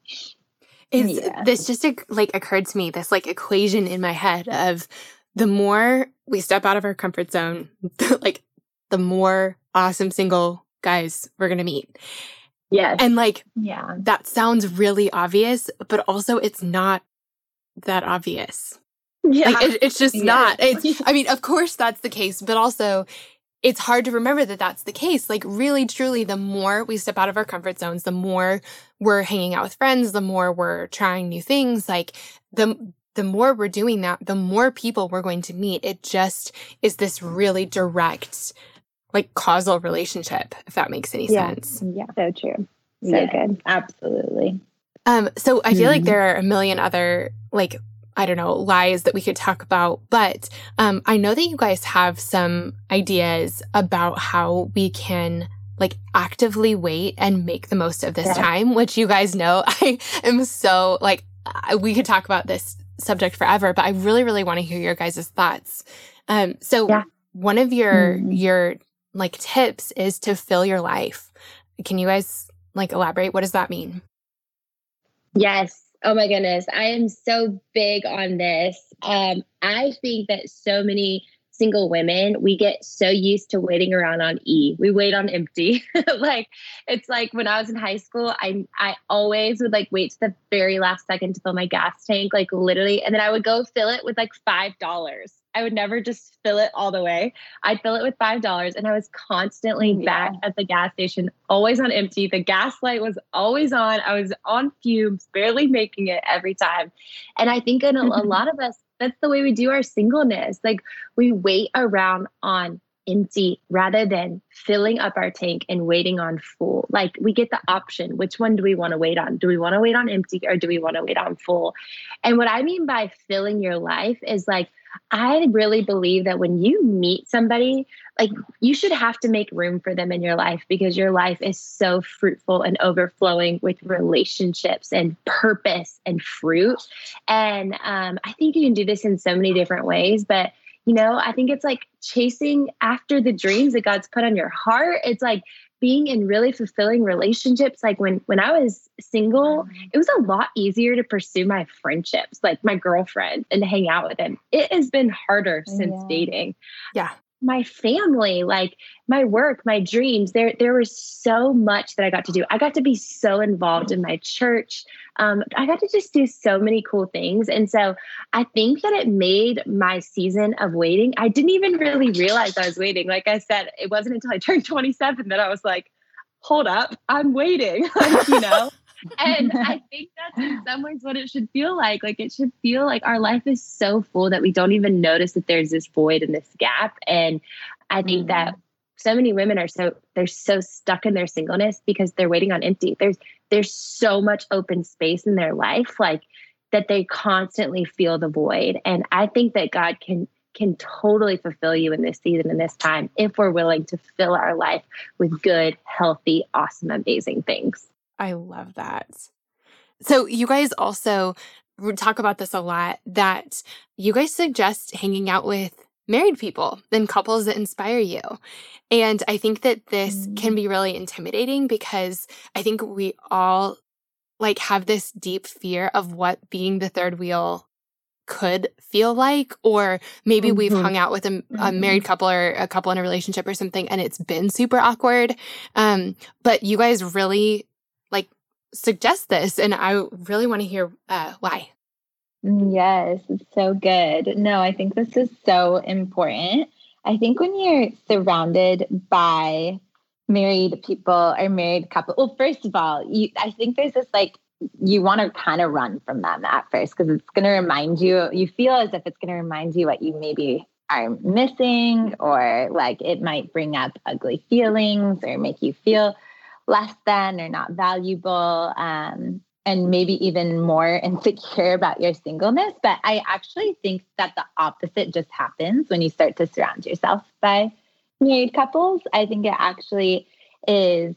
Is yeah. this just like occurred to me, this like equation in my head of the more we step out of our comfort zone, like the more awesome single guys we're going to meet. Yes. And like, yeah, that sounds really obvious, but also it's not that obvious. Yeah. Like, it, it's just yeah. not. It's, I mean, of course that's the case, but also it's hard to remember that that's the case. Like, really, truly, the more we step out of our comfort zones, the more we're hanging out with friends, the more we're trying new things. Like, the, the more we're doing that, the more people we're going to meet. It just is this really direct like causal relationship, if that makes any yeah. sense. Yeah, so true. So yeah, good. Absolutely. Um, so I feel mm-hmm. like there are a million other like I don't know lies that we could talk about, but um, I know that you guys have some ideas about how we can like actively wait and make the most of this yeah. time, which you guys know I am so like we could talk about this subject forever, but I really really want to hear your guys' thoughts. Um, so yeah. one of your mm-hmm. your like tips is to fill your life. Can you guys like elaborate? What does that mean? Yes. Oh my goodness. I am so big on this. Um, I think that so many single women, we get so used to waiting around on E. We wait on empty. like it's like when I was in high school, I I always would like wait to the very last second to fill my gas tank, like literally, and then I would go fill it with like five dollars. I would never just fill it all the way. I'd fill it with five dollars, and I was constantly oh, yeah. back at the gas station, always on empty. The gas light was always on. I was on fumes, barely making it every time. And I think in a, a lot of us, that's the way we do our singleness. Like we wait around on empty rather than filling up our tank and waiting on full. Like we get the option which one do we want to wait on? Do we want to wait on empty or do we want to wait on full? And what I mean by filling your life is like I really believe that when you meet somebody, like you should have to make room for them in your life because your life is so fruitful and overflowing with relationships and purpose and fruit. And um, I think you can do this in so many different ways, but you know, I think it's like chasing after the dreams that God's put on your heart. It's like being in really fulfilling relationships like when when i was single it was a lot easier to pursue my friendships like my girlfriend and hang out with him. It has been harder since yeah. dating. Yeah my family, like my work, my dreams. There, there was so much that I got to do. I got to be so involved in my church. Um, I got to just do so many cool things. And so I think that it made my season of waiting. I didn't even really realize I was waiting. Like I said, it wasn't until I turned 27 that I was like, hold up, I'm waiting. like, you know? And I think that's in some ways what it should feel like. Like it should feel like our life is so full that we don't even notice that there's this void and this gap. And I think mm-hmm. that so many women are so they're so stuck in their singleness because they're waiting on empty. There's there's so much open space in their life, like that they constantly feel the void. And I think that God can can totally fulfill you in this season and this time if we're willing to fill our life with good, healthy, awesome, amazing things. I love that. So, you guys also talk about this a lot that you guys suggest hanging out with married people and couples that inspire you. And I think that this mm-hmm. can be really intimidating because I think we all like have this deep fear of what being the third wheel could feel like or maybe mm-hmm. we've hung out with a, a, mm-hmm. married couple or a couple in a relationship or something and it's been super awkward um, but you guys really suggest this, and I really want to hear uh, why. Yes, it's so good. No, I think this is so important. I think when you're surrounded by married people or married couple, well, first of all, you, I think there's this like you want to kind of run from them at first because it's going to remind you. You feel as if it's going to remind you what you maybe are missing, or like it might bring up ugly feelings or make you feel less than or not valuable um, and maybe even more insecure about your singleness. But I actually think that the opposite just happens when you start to surround yourself by married couples. I think it actually is,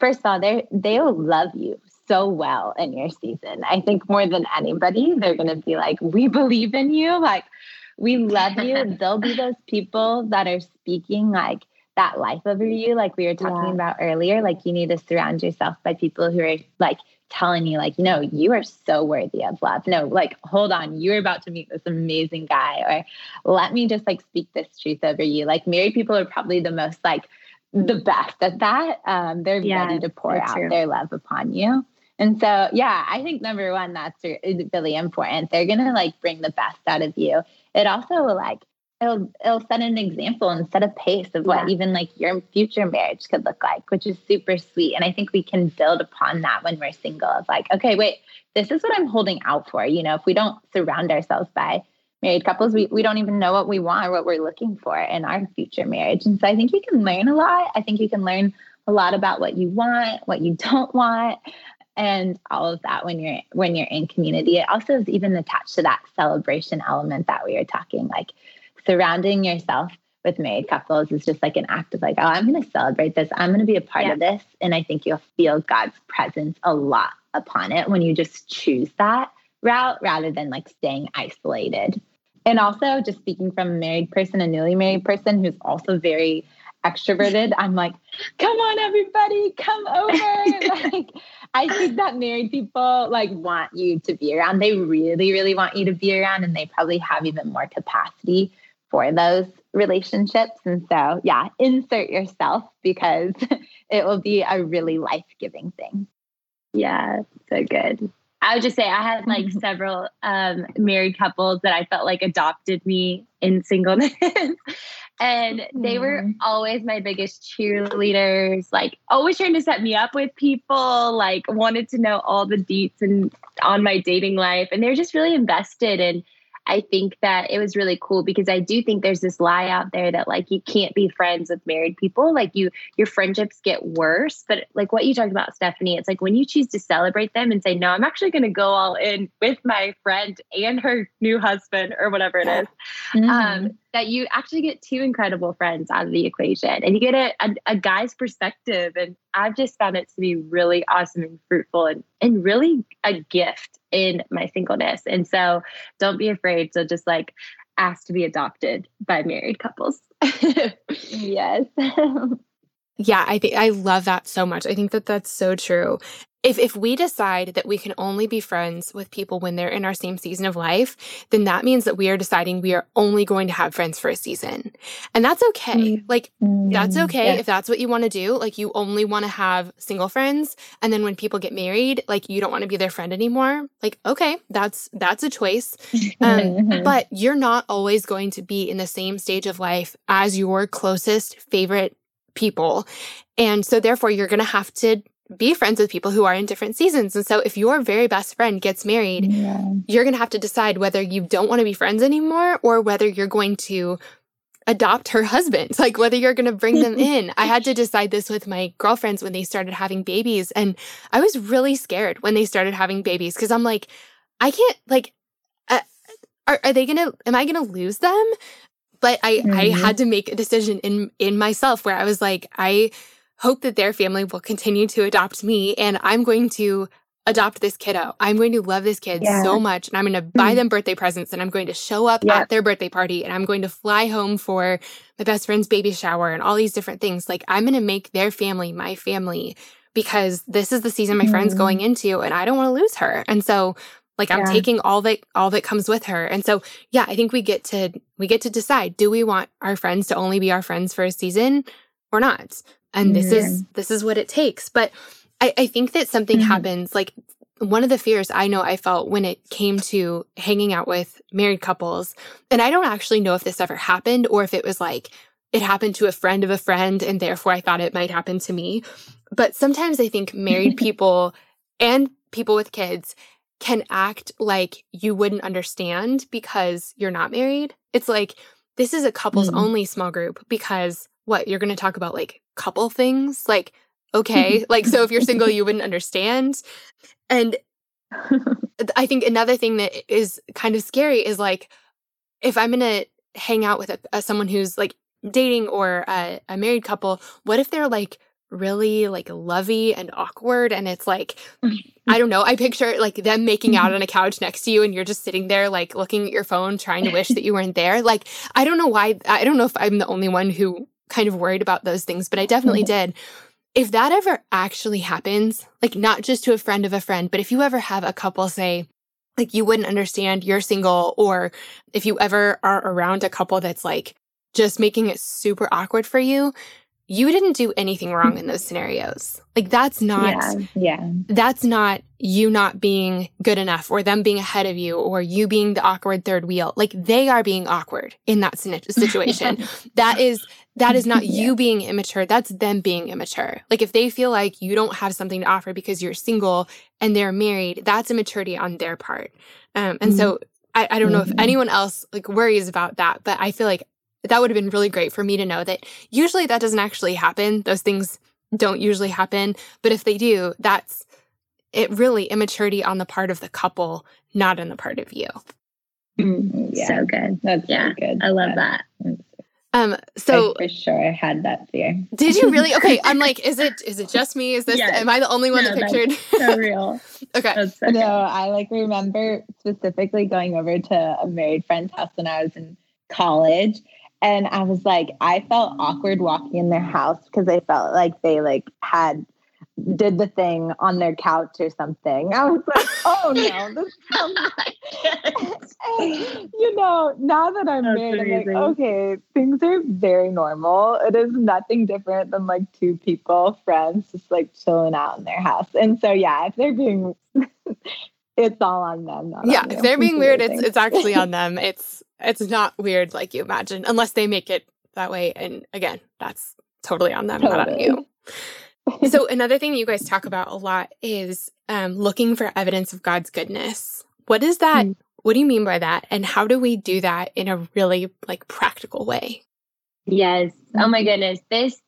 first of all, they they'll love you so well in your season. I think more than anybody, they're going to be like, we believe in you. Like, we love you. They'll be those people that are speaking like, that life over you like we were talking yeah. about earlier like you need to surround yourself by people who are like telling you like no you are so worthy of love. No like hold on you're about to meet this amazing guy or let me just like speak this truth over you. Like married people are probably the most like the best at that um they're yeah, ready to pour out true. their love upon you. And so yeah i think number one that's really important. They're gonna like bring the best out of you. It also like it'll it'll set an example and set a pace of what yeah. even like your future marriage could look like, which is super sweet. And I think we can build upon that when we're single of like, okay, wait, this is what I'm holding out for. You know, if we don't surround ourselves by married couples, we, we don't even know what we want or what we're looking for in our future marriage. And so I think you can learn a lot. I think you can learn a lot about what you want, what you don't want, and all of that when you're when you're in community. It also is even attached to that celebration element that we are talking like surrounding yourself with married couples is just like an act of like, oh, I'm going to celebrate this. I'm going to be a part yeah. of this. And I think you'll feel God's presence a lot upon it when you just choose that route rather than like staying isolated. And also, just speaking from a married person, a newly married person who's also very extroverted, I'm like, come on, everybody, come over. like, I think that married people like want you to be around. They really, really want you to be around, and they probably have even more capacity for those relationships. And so, yeah, insert yourself because it will be a really life giving thing. Yeah, so good. I would just say I had like several um, married couples that I felt like adopted me in singleness. and they were mm-hmm. always my biggest cheerleaders, like always trying to set me up with people, like wanted to know all the deets and on my dating life. And they're just really invested. And I think that it was really cool because I do think there's this lie out there that like you can't be friends with married people. Like you, your friendships get worse. But like what you talked about, Stephanie, it's like when you choose to celebrate them and say, no, I'm actually going to go all in with my friend and her new husband or whatever it is, Mm-hmm. um, that you actually get two incredible friends out of the equation and you get a, a, a guy's perspective. And I've just found it to be really awesome and fruitful and, and really a gift in my singleness. And so don't be afraid to just like ask to be adopted by married couples. yes. Yeah, I think I love that so much. I think that that's so true. If if we decide that we can only be friends with people when they're in our same season of life, then that means that we are deciding we are only going to have friends for a season. And that's okay. Mm. Like that's Mm, okay yeah. if that's what you want to do. Like you only want to have single friends and then when people get married, like you don't want to be their friend anymore. Like okay, that's that's a choice. Um, Mhm. but you're not always going to be in the same stage of life as your closest favorite people. And so therefore you're going to have to be friends with people who are in different seasons. And so if your very best friend gets married, yeah. you're going to have to decide whether you don't want to be friends anymore or whether you're going to adopt her husband, like whether you're going to bring them in. I had to decide this with my girlfriends when they started having babies. And I was really scared when they started having babies because I'm like, I can't, like, uh, are, are they going to, am I going to lose them? But I, I Mhm. had to make a decision in, in myself where I was like, I hope that their family will continue to adopt me and I'm going to adopt this kiddo. I'm going to love this kid Yeah. so much and I'm going to buy Mm. them birthday presents and I'm going to show up Yeah. at their birthday party and I'm going to fly home for my best friend's baby shower and all these different things. Like I'm going to make their family my family because this is the season my friend's Mm. going into and I don't want to lose her. And so like I'm Yeah. taking all that all that comes with her. And so yeah, I think we get to we get to decide do we want our friends to only be our friends for a season or not? And this is this is what it takes. But I, I think that something Mhm. happens like one of the fears I know I felt when it came to hanging out with married couples, and I don't actually know if this ever happened or if it was like it happened to a friend of a friend and therefore I thought it might happen to me. But sometimes I think married people and people with kids can act like you wouldn't understand because you're not married. It's like this is a couples Mm. only small group because what you're going to talk about like couple things like okay like so if you're single you wouldn't understand and i think another thing that is kind of scary is like if i'm going to hang out with a, a, someone who's like dating or a, a married couple what if they're like really like lovey and awkward and it's like i don't know i picture like them making out mm-hmm. on a couch next to you and you're just sitting there like looking at your phone trying to wish that you weren't there. Like i don't know why i don't know if i'm the only one who kind of worried about those things but i definitely mm-hmm. did. If that ever actually happens like not just to a friend of a friend but if you ever have a couple say like you wouldn't understand you're single or if you ever are around a couple that's like just making it super awkward for you you didn't do anything wrong in those scenarios. Like that's not yeah. yeah. that's not you not being good enough or them being ahead of you or you being the awkward third wheel. Like they are being awkward in that situation. that is that is not Yeah. you being immature. That's them being immature. Like if they feel like you don't have something to offer because you're single and they're married, that's immaturity on their part. Um, and so I, I don't know if Mhm. anyone else like worries about that, but I feel like that would have been really great for me to know that usually that doesn't actually happen. Those things don't usually happen. But if they do, that's it really immaturity on the part of the couple, not on the part of you. Mm, yeah. So good. That's Yeah, really good. I love Yeah. that. Um, so I for sure I had that fear. did you really? Okay, I'm like, is it is it just me? Is this Yes. am I the only one No, that pictured? So real. okay. So No, good. I like remember specifically going over to a married friend's house when I was in college. And I was like, I felt awkward walking in their house because I felt like they like had did the thing on their couch or something. I was like, oh no, this sounds And, you know, now that I'm That's married, I'm like, okay, things are very normal. It is nothing different than like two people, friends, just like chilling out in their house. And so, yeah, if they're being, it's all on them. Not Yeah, on if they're being weird, it's it's actually on them. It's it's not weird like you imagine, unless they make it that way. And again, that's totally on them, not on you. so another thing you guys talk about a lot is um, looking for evidence of God's goodness. What is that Mm. What do you mean by that? And how do we do that in a really like practical way? Yes. Oh my goodness. This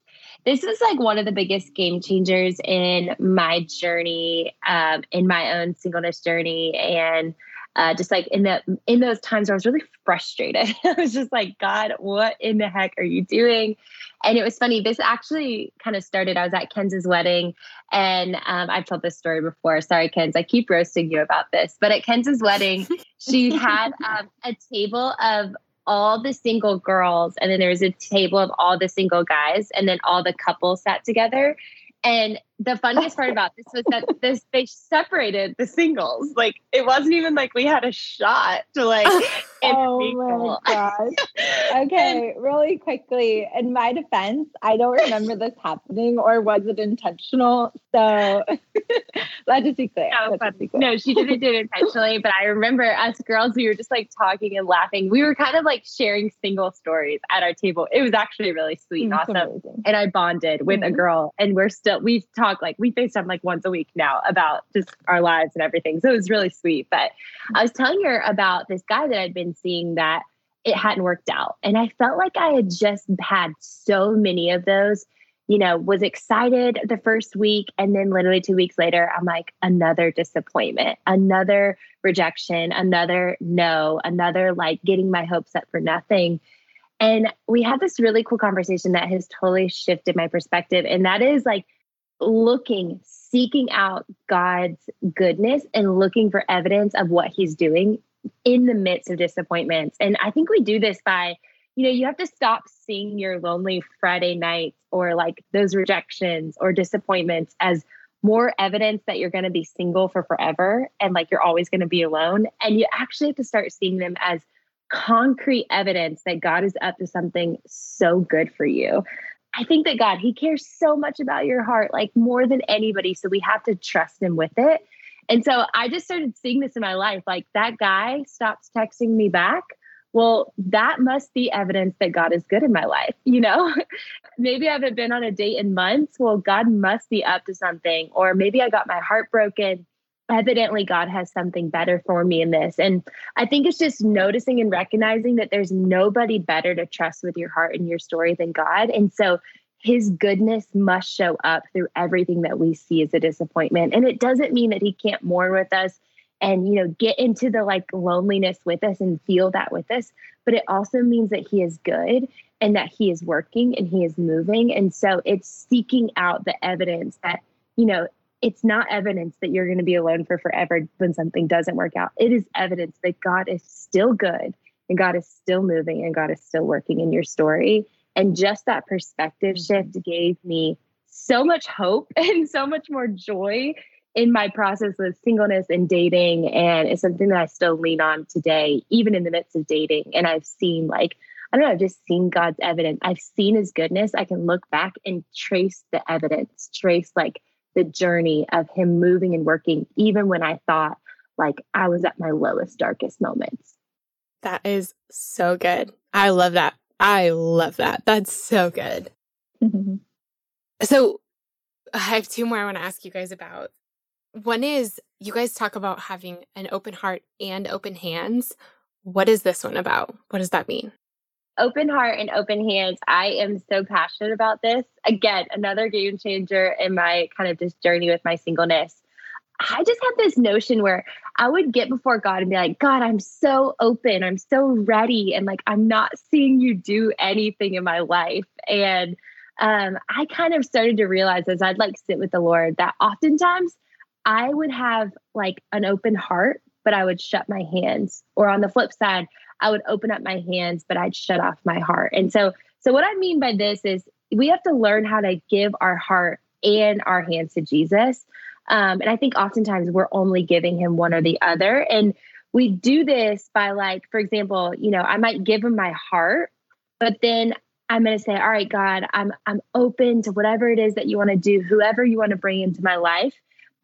this was like one of the biggest game changers in my journey, um, in my own singleness journey, and uh, just like in the in those times where I was really frustrated. I was just like, God, what in the heck are you doing? And it was funny. This actually kind of started. I was at Kens's wedding, and um, I've told this story before. Sorry, Kenz, I keep roasting you about this. But at Kens's wedding, she had um, a table of all the single girls, and then there was a table of all the single guys, and then all the couples sat together. And the funniest part about this was that this they separated the singles. Like it wasn't even like we had a shot to like. oh my god! Okay, and, really quickly. In my defense, I don't remember this happening, or was it intentional? So let's just be clear. No, be clear. no, she didn't do it intentionally. But I remember us girls, we were just like talking and laughing. We were kind of like sharing single stories at our table. It was actually really sweet and awesome. Amazing. And I bonded with mm-hmm. a girl, and we're still we've talk like we FaceTime like once a week now about just our lives and everything. So it was really sweet. But I was telling her about this guy that I'd been seeing that it hadn't worked out. And I felt like I had just had so many of those, you know, was excited the first week. And then literally two weeks later, I'm like, another disappointment, another rejection, another no, another like getting my hopes up for nothing. And we had this really cool conversation that has totally shifted my perspective. And that is like, looking, seeking out God's goodness and looking for evidence of what he's doing in the midst of disappointments. And I think we do this by, you know, you have to stop seeing your lonely Friday nights or like those rejections or disappointments as more evidence that you're going to be single for forever and like you're always going to be alone. And you actually have to start seeing them as concrete evidence that God is up to something so good for you. I think that God, He cares so much about your heart, like more than anybody. So we have to trust Him with it. And so I just started seeing this in my life. Like that guy stops texting me back. Well, that must be evidence that God is good in my life. You know, maybe I haven't been on a date in months. Well, God must be up to something. Or maybe I got my heart broken evidently God has something better for me in this. And I think it's just noticing and recognizing that there's nobody better to trust with your heart and your story than God. And so his goodness must show up through everything that we see as a disappointment. And it doesn't mean that he can't mourn with us and you know get into the like loneliness with us and feel that with us, but it also means that he is good and that he is working and he is moving. And so it's seeking out the evidence that you know it's not evidence that you're going to be alone for forever when something doesn't work out. It is evidence that God is still good and God is still moving and God is still working in your story. And just that perspective mm-hmm. shift gave me so much hope and so much more joy in my process with singleness and dating. And it's something that I still lean on today, even in the midst of dating. And I've seen like, I don't know, I've just seen God's evidence. I've seen his goodness. I can look back and trace the evidence, trace like the journey of him moving and working, even when I thought like I was at my lowest, darkest moments. That is so good. I love that. I love that. That's so good. Mm-hmm. So, I have two more I want to ask you guys about. One is you guys talk about having an open heart and open hands. What is this one about? What does that mean? Open heart and open hands. I am so passionate about this. Again, another game changer in my kind of just journey with my singleness. I just had this notion where I would get before God and be like, God, I'm so open. I'm so ready. And like, I'm not seeing you do anything in my life. And um, I kind of started to realize as I'd like sit with the Lord that oftentimes I would have like an open heart, but I would shut my hands. Or on the flip side, I would open up my hands, but I'd shut off my heart. And so, so what I mean by this is we have to learn how to give our heart and our hands to Jesus. Um, and I think oftentimes we're only giving him one or the other. And we do this by like, for example, you know, I might give him my heart, but then I'm going to say, all right, God, I'm I'm open to whatever it is that you want to do, whoever you want to bring into my life.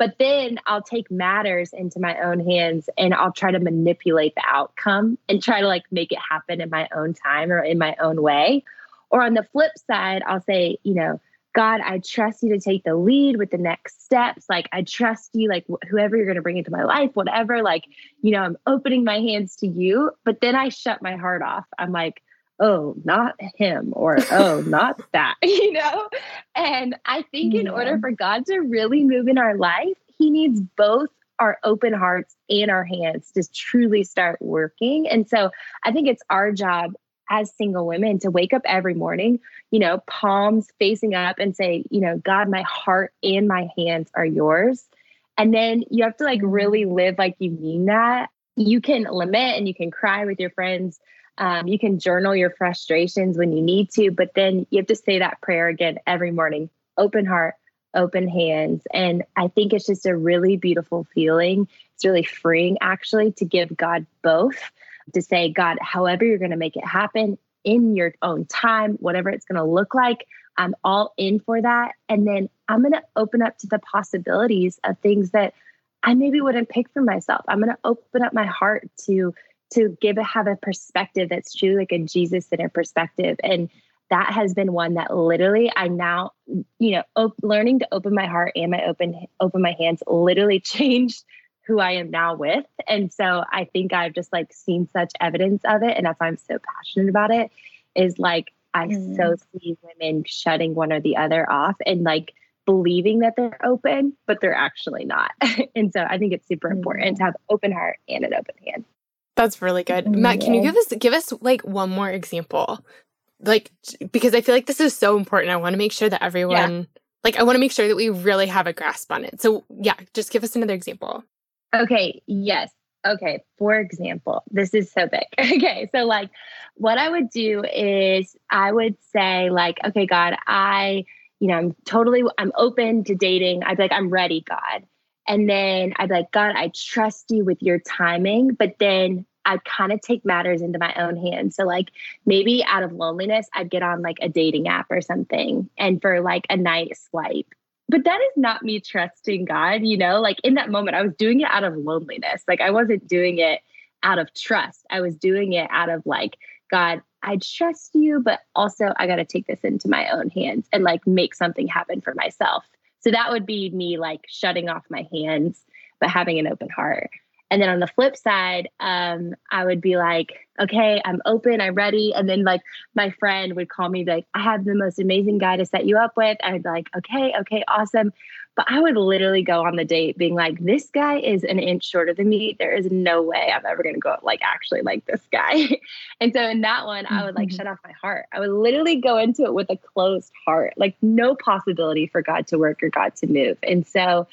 But then I'll take matters into my own hands and I'll try to manipulate the outcome and try to like make it happen in my own time or in my own way. Or on the flip side, I'll say, you know, God, I trust you to take the lead with the next steps. Like, I trust you, like, wh- whoever you're going to bring into my life, whatever. Like, you know, I'm opening my hands to you. But then I shut my heart off. I'm like, oh, not him, or oh, not that, you know? And I think in order for God to really move in our life, he needs both our open hearts and our hands to truly start working. And so I think it's our job as single women to wake up every morning, you know, palms facing up and say, you know, God, my heart and my hands are yours. And then you have to like mm-hmm. really live like you mean that. You can lament and you can cry with your friends. Um, you can journal your frustrations when you need to, but then you have to say that prayer again every morning open heart, open hands. And I think it's just a really beautiful feeling. It's really freeing, actually, to give God both to say, God, however you're going to make it happen in your own time, whatever it's going to look like, I'm all in for that. And then I'm going to open up to the possibilities of things that I maybe wouldn't pick for myself. I'm going to open up my heart to to give have a perspective that's truly like a Jesus centered perspective. And that has been one that literally I now, you know, op- learning to open my heart and my open open my hands literally changed who I am now with. And so I think I've just like seen such evidence of it. And that's why I'm so passionate about it is like I mm. so see women shutting one or the other off and like believing that they're open, but they're actually not. and so I think it's super important to have open heart and an open hand. That's really good. Mm, Matt, can you give us give us like one more example? Like because I feel like this is so important. I want to make sure that everyone yeah. like I want to make sure that we really have a grasp on it. So yeah, just give us another example. Okay, yes. Okay, for example, this is so big. Okay, so like what I would do is I would say like, okay, God, I, you know, I'm totally I'm open to dating. I'd be like, I'm ready, God. And then I'd be like, God, I trust you with your timing, but then I'd kind of take matters into my own hands. So like maybe out of loneliness, I'd get on like a dating app or something and for like a night swipe but that is not me trusting God, you know? Like in that moment, I was doing it out of loneliness. Like I wasn't doing it out of trust. I was doing it out of like, God, I trust you, but also I got to take this into my own hands and like make something happen for myself. So that would be me like shutting off my hands, but having an open heart. And then on the flip side, um, I would be like, okay, I'm open, I'm ready. And then like my friend would call me like, I have the most amazing guy to set you up with. I'd be like, okay, okay, awesome. But I would literally go on the date being like, this guy is an inch shorter than me. There is no way I'm ever going to go like actually like this guy. and so in that one, I would like mm-hmm. shut off my heart. I would literally go into it with a closed heart, like no possibility for God to work or God to move. And so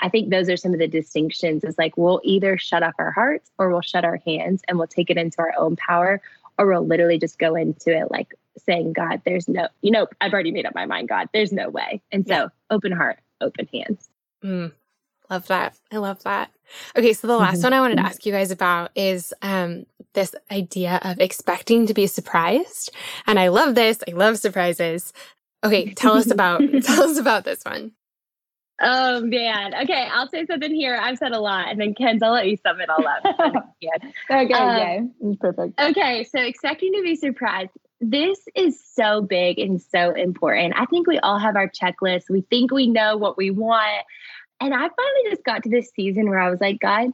I think those are some of the distinctions is like we'll either shut off our hearts or we'll shut our hands and we'll take it into our own power or we'll literally just go into it like saying, God, there's no, you know, I've already made up my mind, God, there's no way. And so yeah. open heart, open hands. Mm, love that. I love that. Okay, so the last mm-hmm. one I wanted to ask you guys about is um, this idea of expecting to be surprised. And I love this. I love surprises. Okay, tell us about tell us about this one. Oh man. Okay, I'll say something here. I've said a lot, and then Kens, I'll let you sum it all up. okay, um, yeah, it's perfect. Okay, so expecting to be surprised. This is so big and so important. I think we all have our checklist. We think we know what we want. And I finally just got to this season where I was like, God,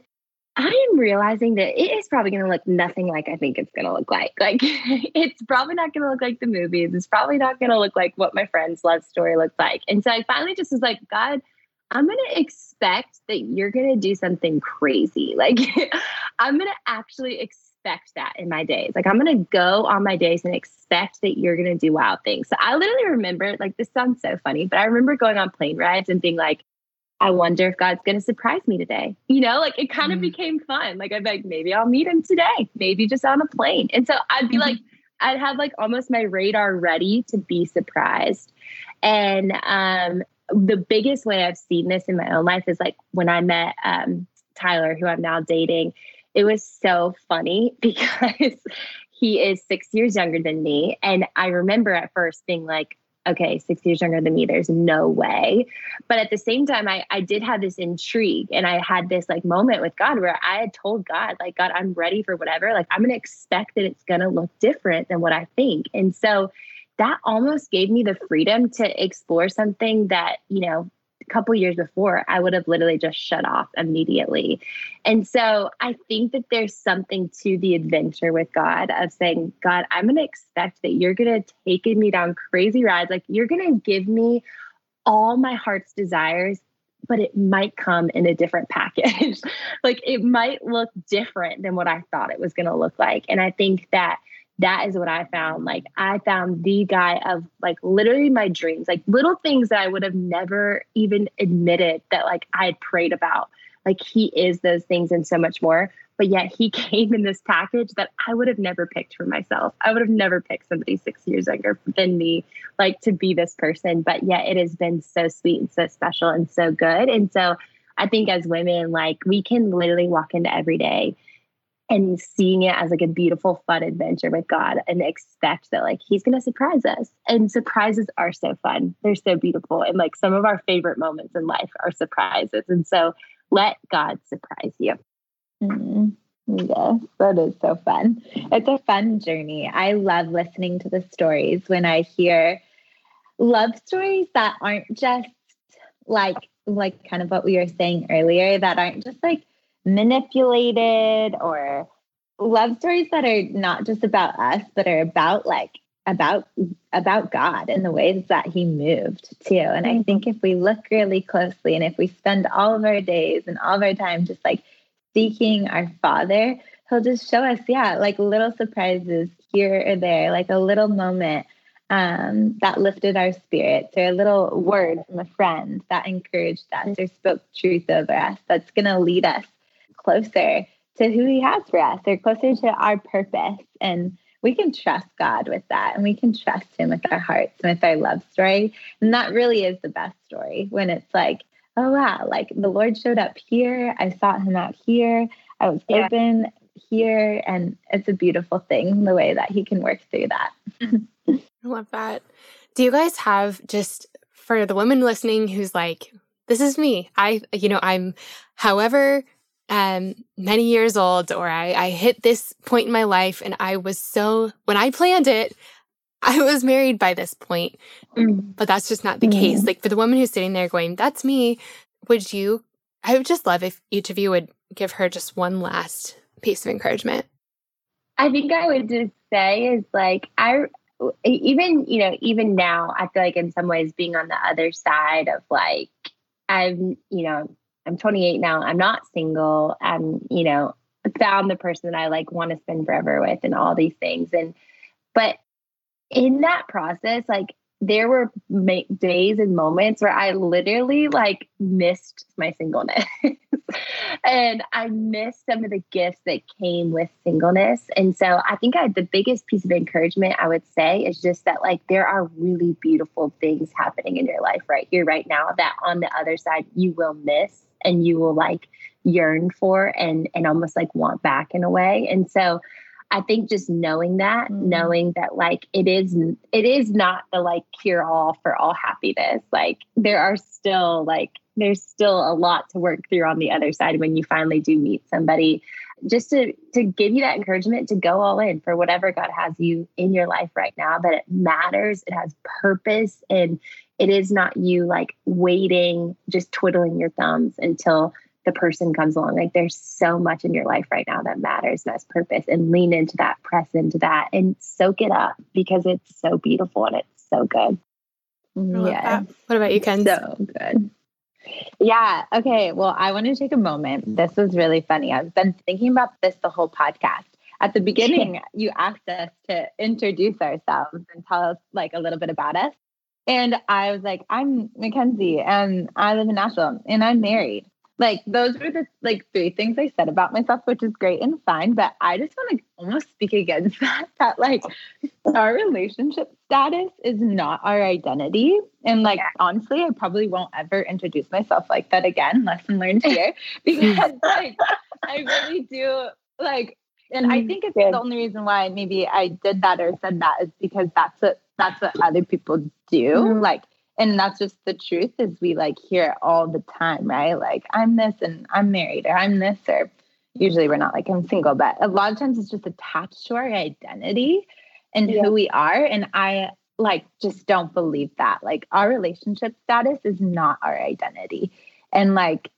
I am realizing that it is probably going to look nothing like I think it's going to look like. Like, it's probably not going to look like the movies. It's probably not going to look like what my friend's love story looks like. And so I finally just was like, God, I'm going to expect that you're going to do something crazy. Like, I'm going to actually expect that in my days. Like, I'm going to go on my days and expect that you're going to do wild things. So I literally remember, like, this sounds so funny, but I remember going on plane rides and being like, I wonder if God's going to surprise me today. You know, like it kind of mm became fun. Like I'd be like, maybe I'll meet him today, maybe just on a plane. And so I'd be mm-hmm. like, I'd have like almost my radar ready to be surprised. And um, the biggest way I've seen this in my own life is like when I met um, Tyler, who I'm now dating. It was so funny because he is six years younger than me. And I remember at first being like, okay, six years younger than me, there's no way. But at the same time, I, I did have this intrigue and I had this like moment with God where I had told God, like, God, I'm ready for whatever. Like, I'm going to expect that it's going to look different than what I think. And so that almost gave me the freedom to explore something that, you know, a couple years before, I would have literally just shut off immediately. And so I think that there's something to the adventure with God of saying, God, I'm going to expect that you're going to take me down crazy rides. Like you're going to give me all my heart's desires, but it might come in a different package. like it might look different than what I thought it was going to look like. And I think that that is what I found. Like I found the guy of like literally my dreams, like little things that I would have never even admitted that like I had prayed about. Like he is those things and so much more. But yet he came in this package that I would have never picked for myself. I would have never picked somebody six years younger than me, like to be this person. But yet it has been so sweet and so special and so good. And so I think as women, like we can literally walk into every day and seeing it as like a beautiful fun adventure with god and expect that like he's going to surprise us and surprises are so fun they're so beautiful and like some of our favorite moments in life are surprises and so let god surprise you mm-hmm. Yes, that is so fun. It's a fun journey. I love listening to the stories when I hear love stories that aren't just like like kind of what we were saying earlier that aren't just like manipulated or love stories that are not just about us but are about like about about God and the ways that he moved too. And I think if we look really closely and if we spend all of our days and all of our time just like seeking our father, he'll just show us, yeah, like little surprises here or there, like a little moment um, that lifted our spirits, or a little word from a friend that encouraged us or spoke truth over us that's going to lead us closer to who he has for us or closer to our purpose. And we can trust God with that and we can trust him with our hearts and with our love story. And that really is the best story when it's like, oh wow, like the Lord showed up here. I sought him out here. I was yeah. open here. And it's a beautiful thing the way that he can work through that. I love that. Do you guys have just for the woman listening who's like, this is me. I, you know, I'm however um, many years old, or I, I hit this point in my life, and I was so, when I planned it, I was married by this point. Mm. But that's just not the mm. case. Like for the woman who's sitting there going, that's me, would you, I would just love if each of you would give her just one last piece of encouragement. I think I would just say is like, I, even, you know, even now, I feel like in some ways being on the other side of like, I've, you know, I'm 28 now. I'm not single. I'm, you know, found the person that I like want to spend forever with and all these things. And, but in that process, like there were ma- days and moments where I literally like missed my singleness. and I missed some of the gifts that came with singleness. And so I think I, the biggest piece of encouragement I would say is just that like there are really beautiful things happening in your life right here, right now, that on the other side you will miss and you will like yearn for and and almost like want back in a way. And so I think just knowing that, mm-hmm. knowing that like it is it is not the like cure all for all happiness. Like there are still like there's still a lot to work through on the other side when you finally do meet somebody just to to give you that encouragement to go all in for whatever God has you in your life right now that it matters it has purpose and it is not you like waiting just twiddling your thumbs until the person comes along like there's so much in your life right now that matters and has purpose and lean into that press into that and soak it up because it's so beautiful and it's so good yeah what about you ken so good yeah. Okay. Well, I want to take a moment. This was really funny. I've been thinking about this the whole podcast. At the beginning, you asked us to introduce ourselves and tell us like a little bit about us. And I was like, I'm Mackenzie and I live in Nashville and I'm married. Like those were the like three things I said about myself, which is great and fine. But I just want to almost speak against that. That like our relationship status is not our identity. And like honestly, I probably won't ever introduce myself like that again. Lesson learned here. because like I really do like and I mm, think it's the only reason why maybe I did that or said that is because that's what that's what other people do. Mm-hmm. Like and that's just the truth is we like hear it all the time right like i'm this and i'm married or i'm this or usually we're not like i'm single but a lot of times it's just attached to our identity and yeah. who we are and i like just don't believe that. Like our relationship status is not our identity. And like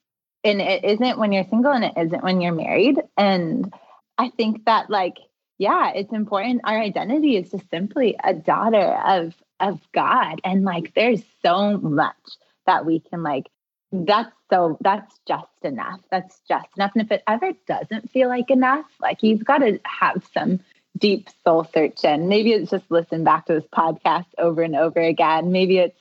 and it isn't when you're single and it isn't when you're married. And I think that like yeah, it's important. Our identity is just simply a daughter of of God. And like there's so much that we can like that's so that's just enough. That's just enough. And if it ever doesn't feel like enough, like you've got to have some deep soul searching. Maybe it's just listen back to this podcast over and over again. Maybe it's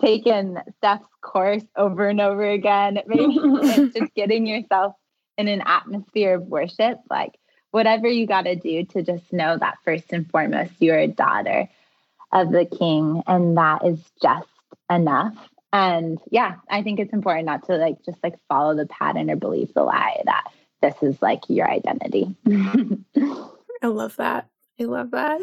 taken Steph's course over and over again. Maybe it's just getting yourself in an atmosphere of worship. Like whatever you got to do to just know that first and foremost, you're a daughter of the king, and that is just enough. And yeah, I think it's important not to like just like follow the pattern or believe the lie that this is like your identity. I love that. I love that.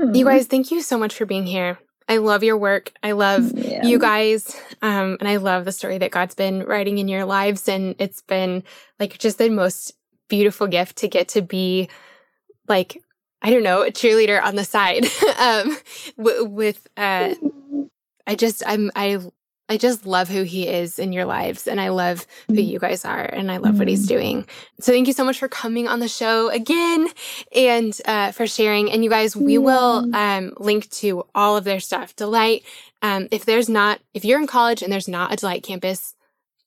Mm-hmm. You guys, thank you so much for being here. I love your work. I love yeah. you guys. Um, and I love the story that God's been writing in your lives. And it's been like just the most beautiful gift to get to be like, I don't know, a cheerleader on the side. um, w- with, uh, I just, I'm, I I just love who he is in your lives and I love who mm-hmm. you guys are and I love mm-hmm. what he's mm-hmm. doing. So thank you so much for coming on the show again and uh, for sharing. And you guys, we will um, link to all of their stuff. Delight, um, if there's not, if you're in college and there's not a Delight campus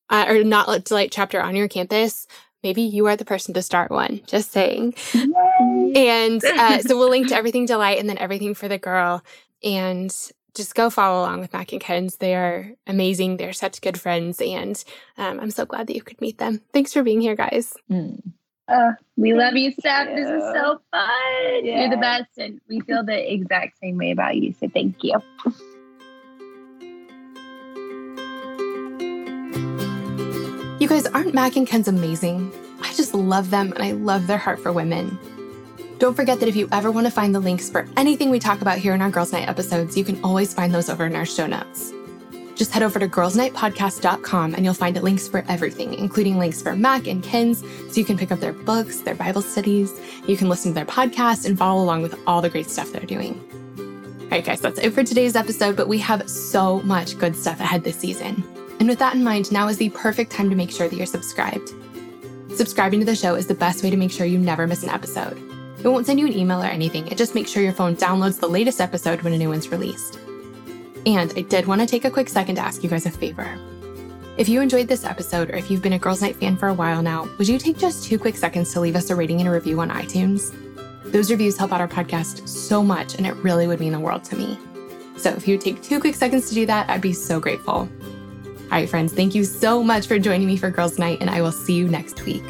uh, or not a Delight chapter on your campus, maybe you are the person to start one. Just saying. Yay. And uh, so we'll link to everything Delight and then everything for the girl. And just go follow along with Mac and Kenz. They are amazing. They're such good friends. And um, I'm so glad that you could meet them. Thanks for being here, guys. Mm. Uh, we love you, Steph. This is so fun. Yeah. You're the best. And we feel the exact same way about you. So thank you. You guys, aren't Mac and Kens amazing? I just love them and I love their heart for women. Don't forget that if you ever want to find the links for anything we talk about here in our Girls Night episodes, you can always find those over in our show notes. Just head over to girlsnightpodcast.com and you'll find links for everything, including links for Mac and Kenz, so you can pick up their books, their Bible studies, you can listen to their podcast, and follow along with all the great stuff they're doing. All right, guys, that's it for today's episode, but we have so much good stuff ahead this season. And with that in mind, now is the perfect time to make sure that you're subscribed. Subscribing to the show is the best way to make sure you never miss an episode. It won't send you an email or anything, it just makes sure your phone downloads the latest episode when a new one's released. And I did want to take a quick second to ask you guys a favor. If you enjoyed this episode, or if you've been a Girls Night fan for a while now, would you take just two quick seconds to leave us a rating and a review on iTunes? Those reviews help out our podcast so much, and it really would mean the world to me. So if you take two quick seconds to do that, I'd be so grateful. All right, friends, thank you so much for joining me for Girls Night, and I will see you next week.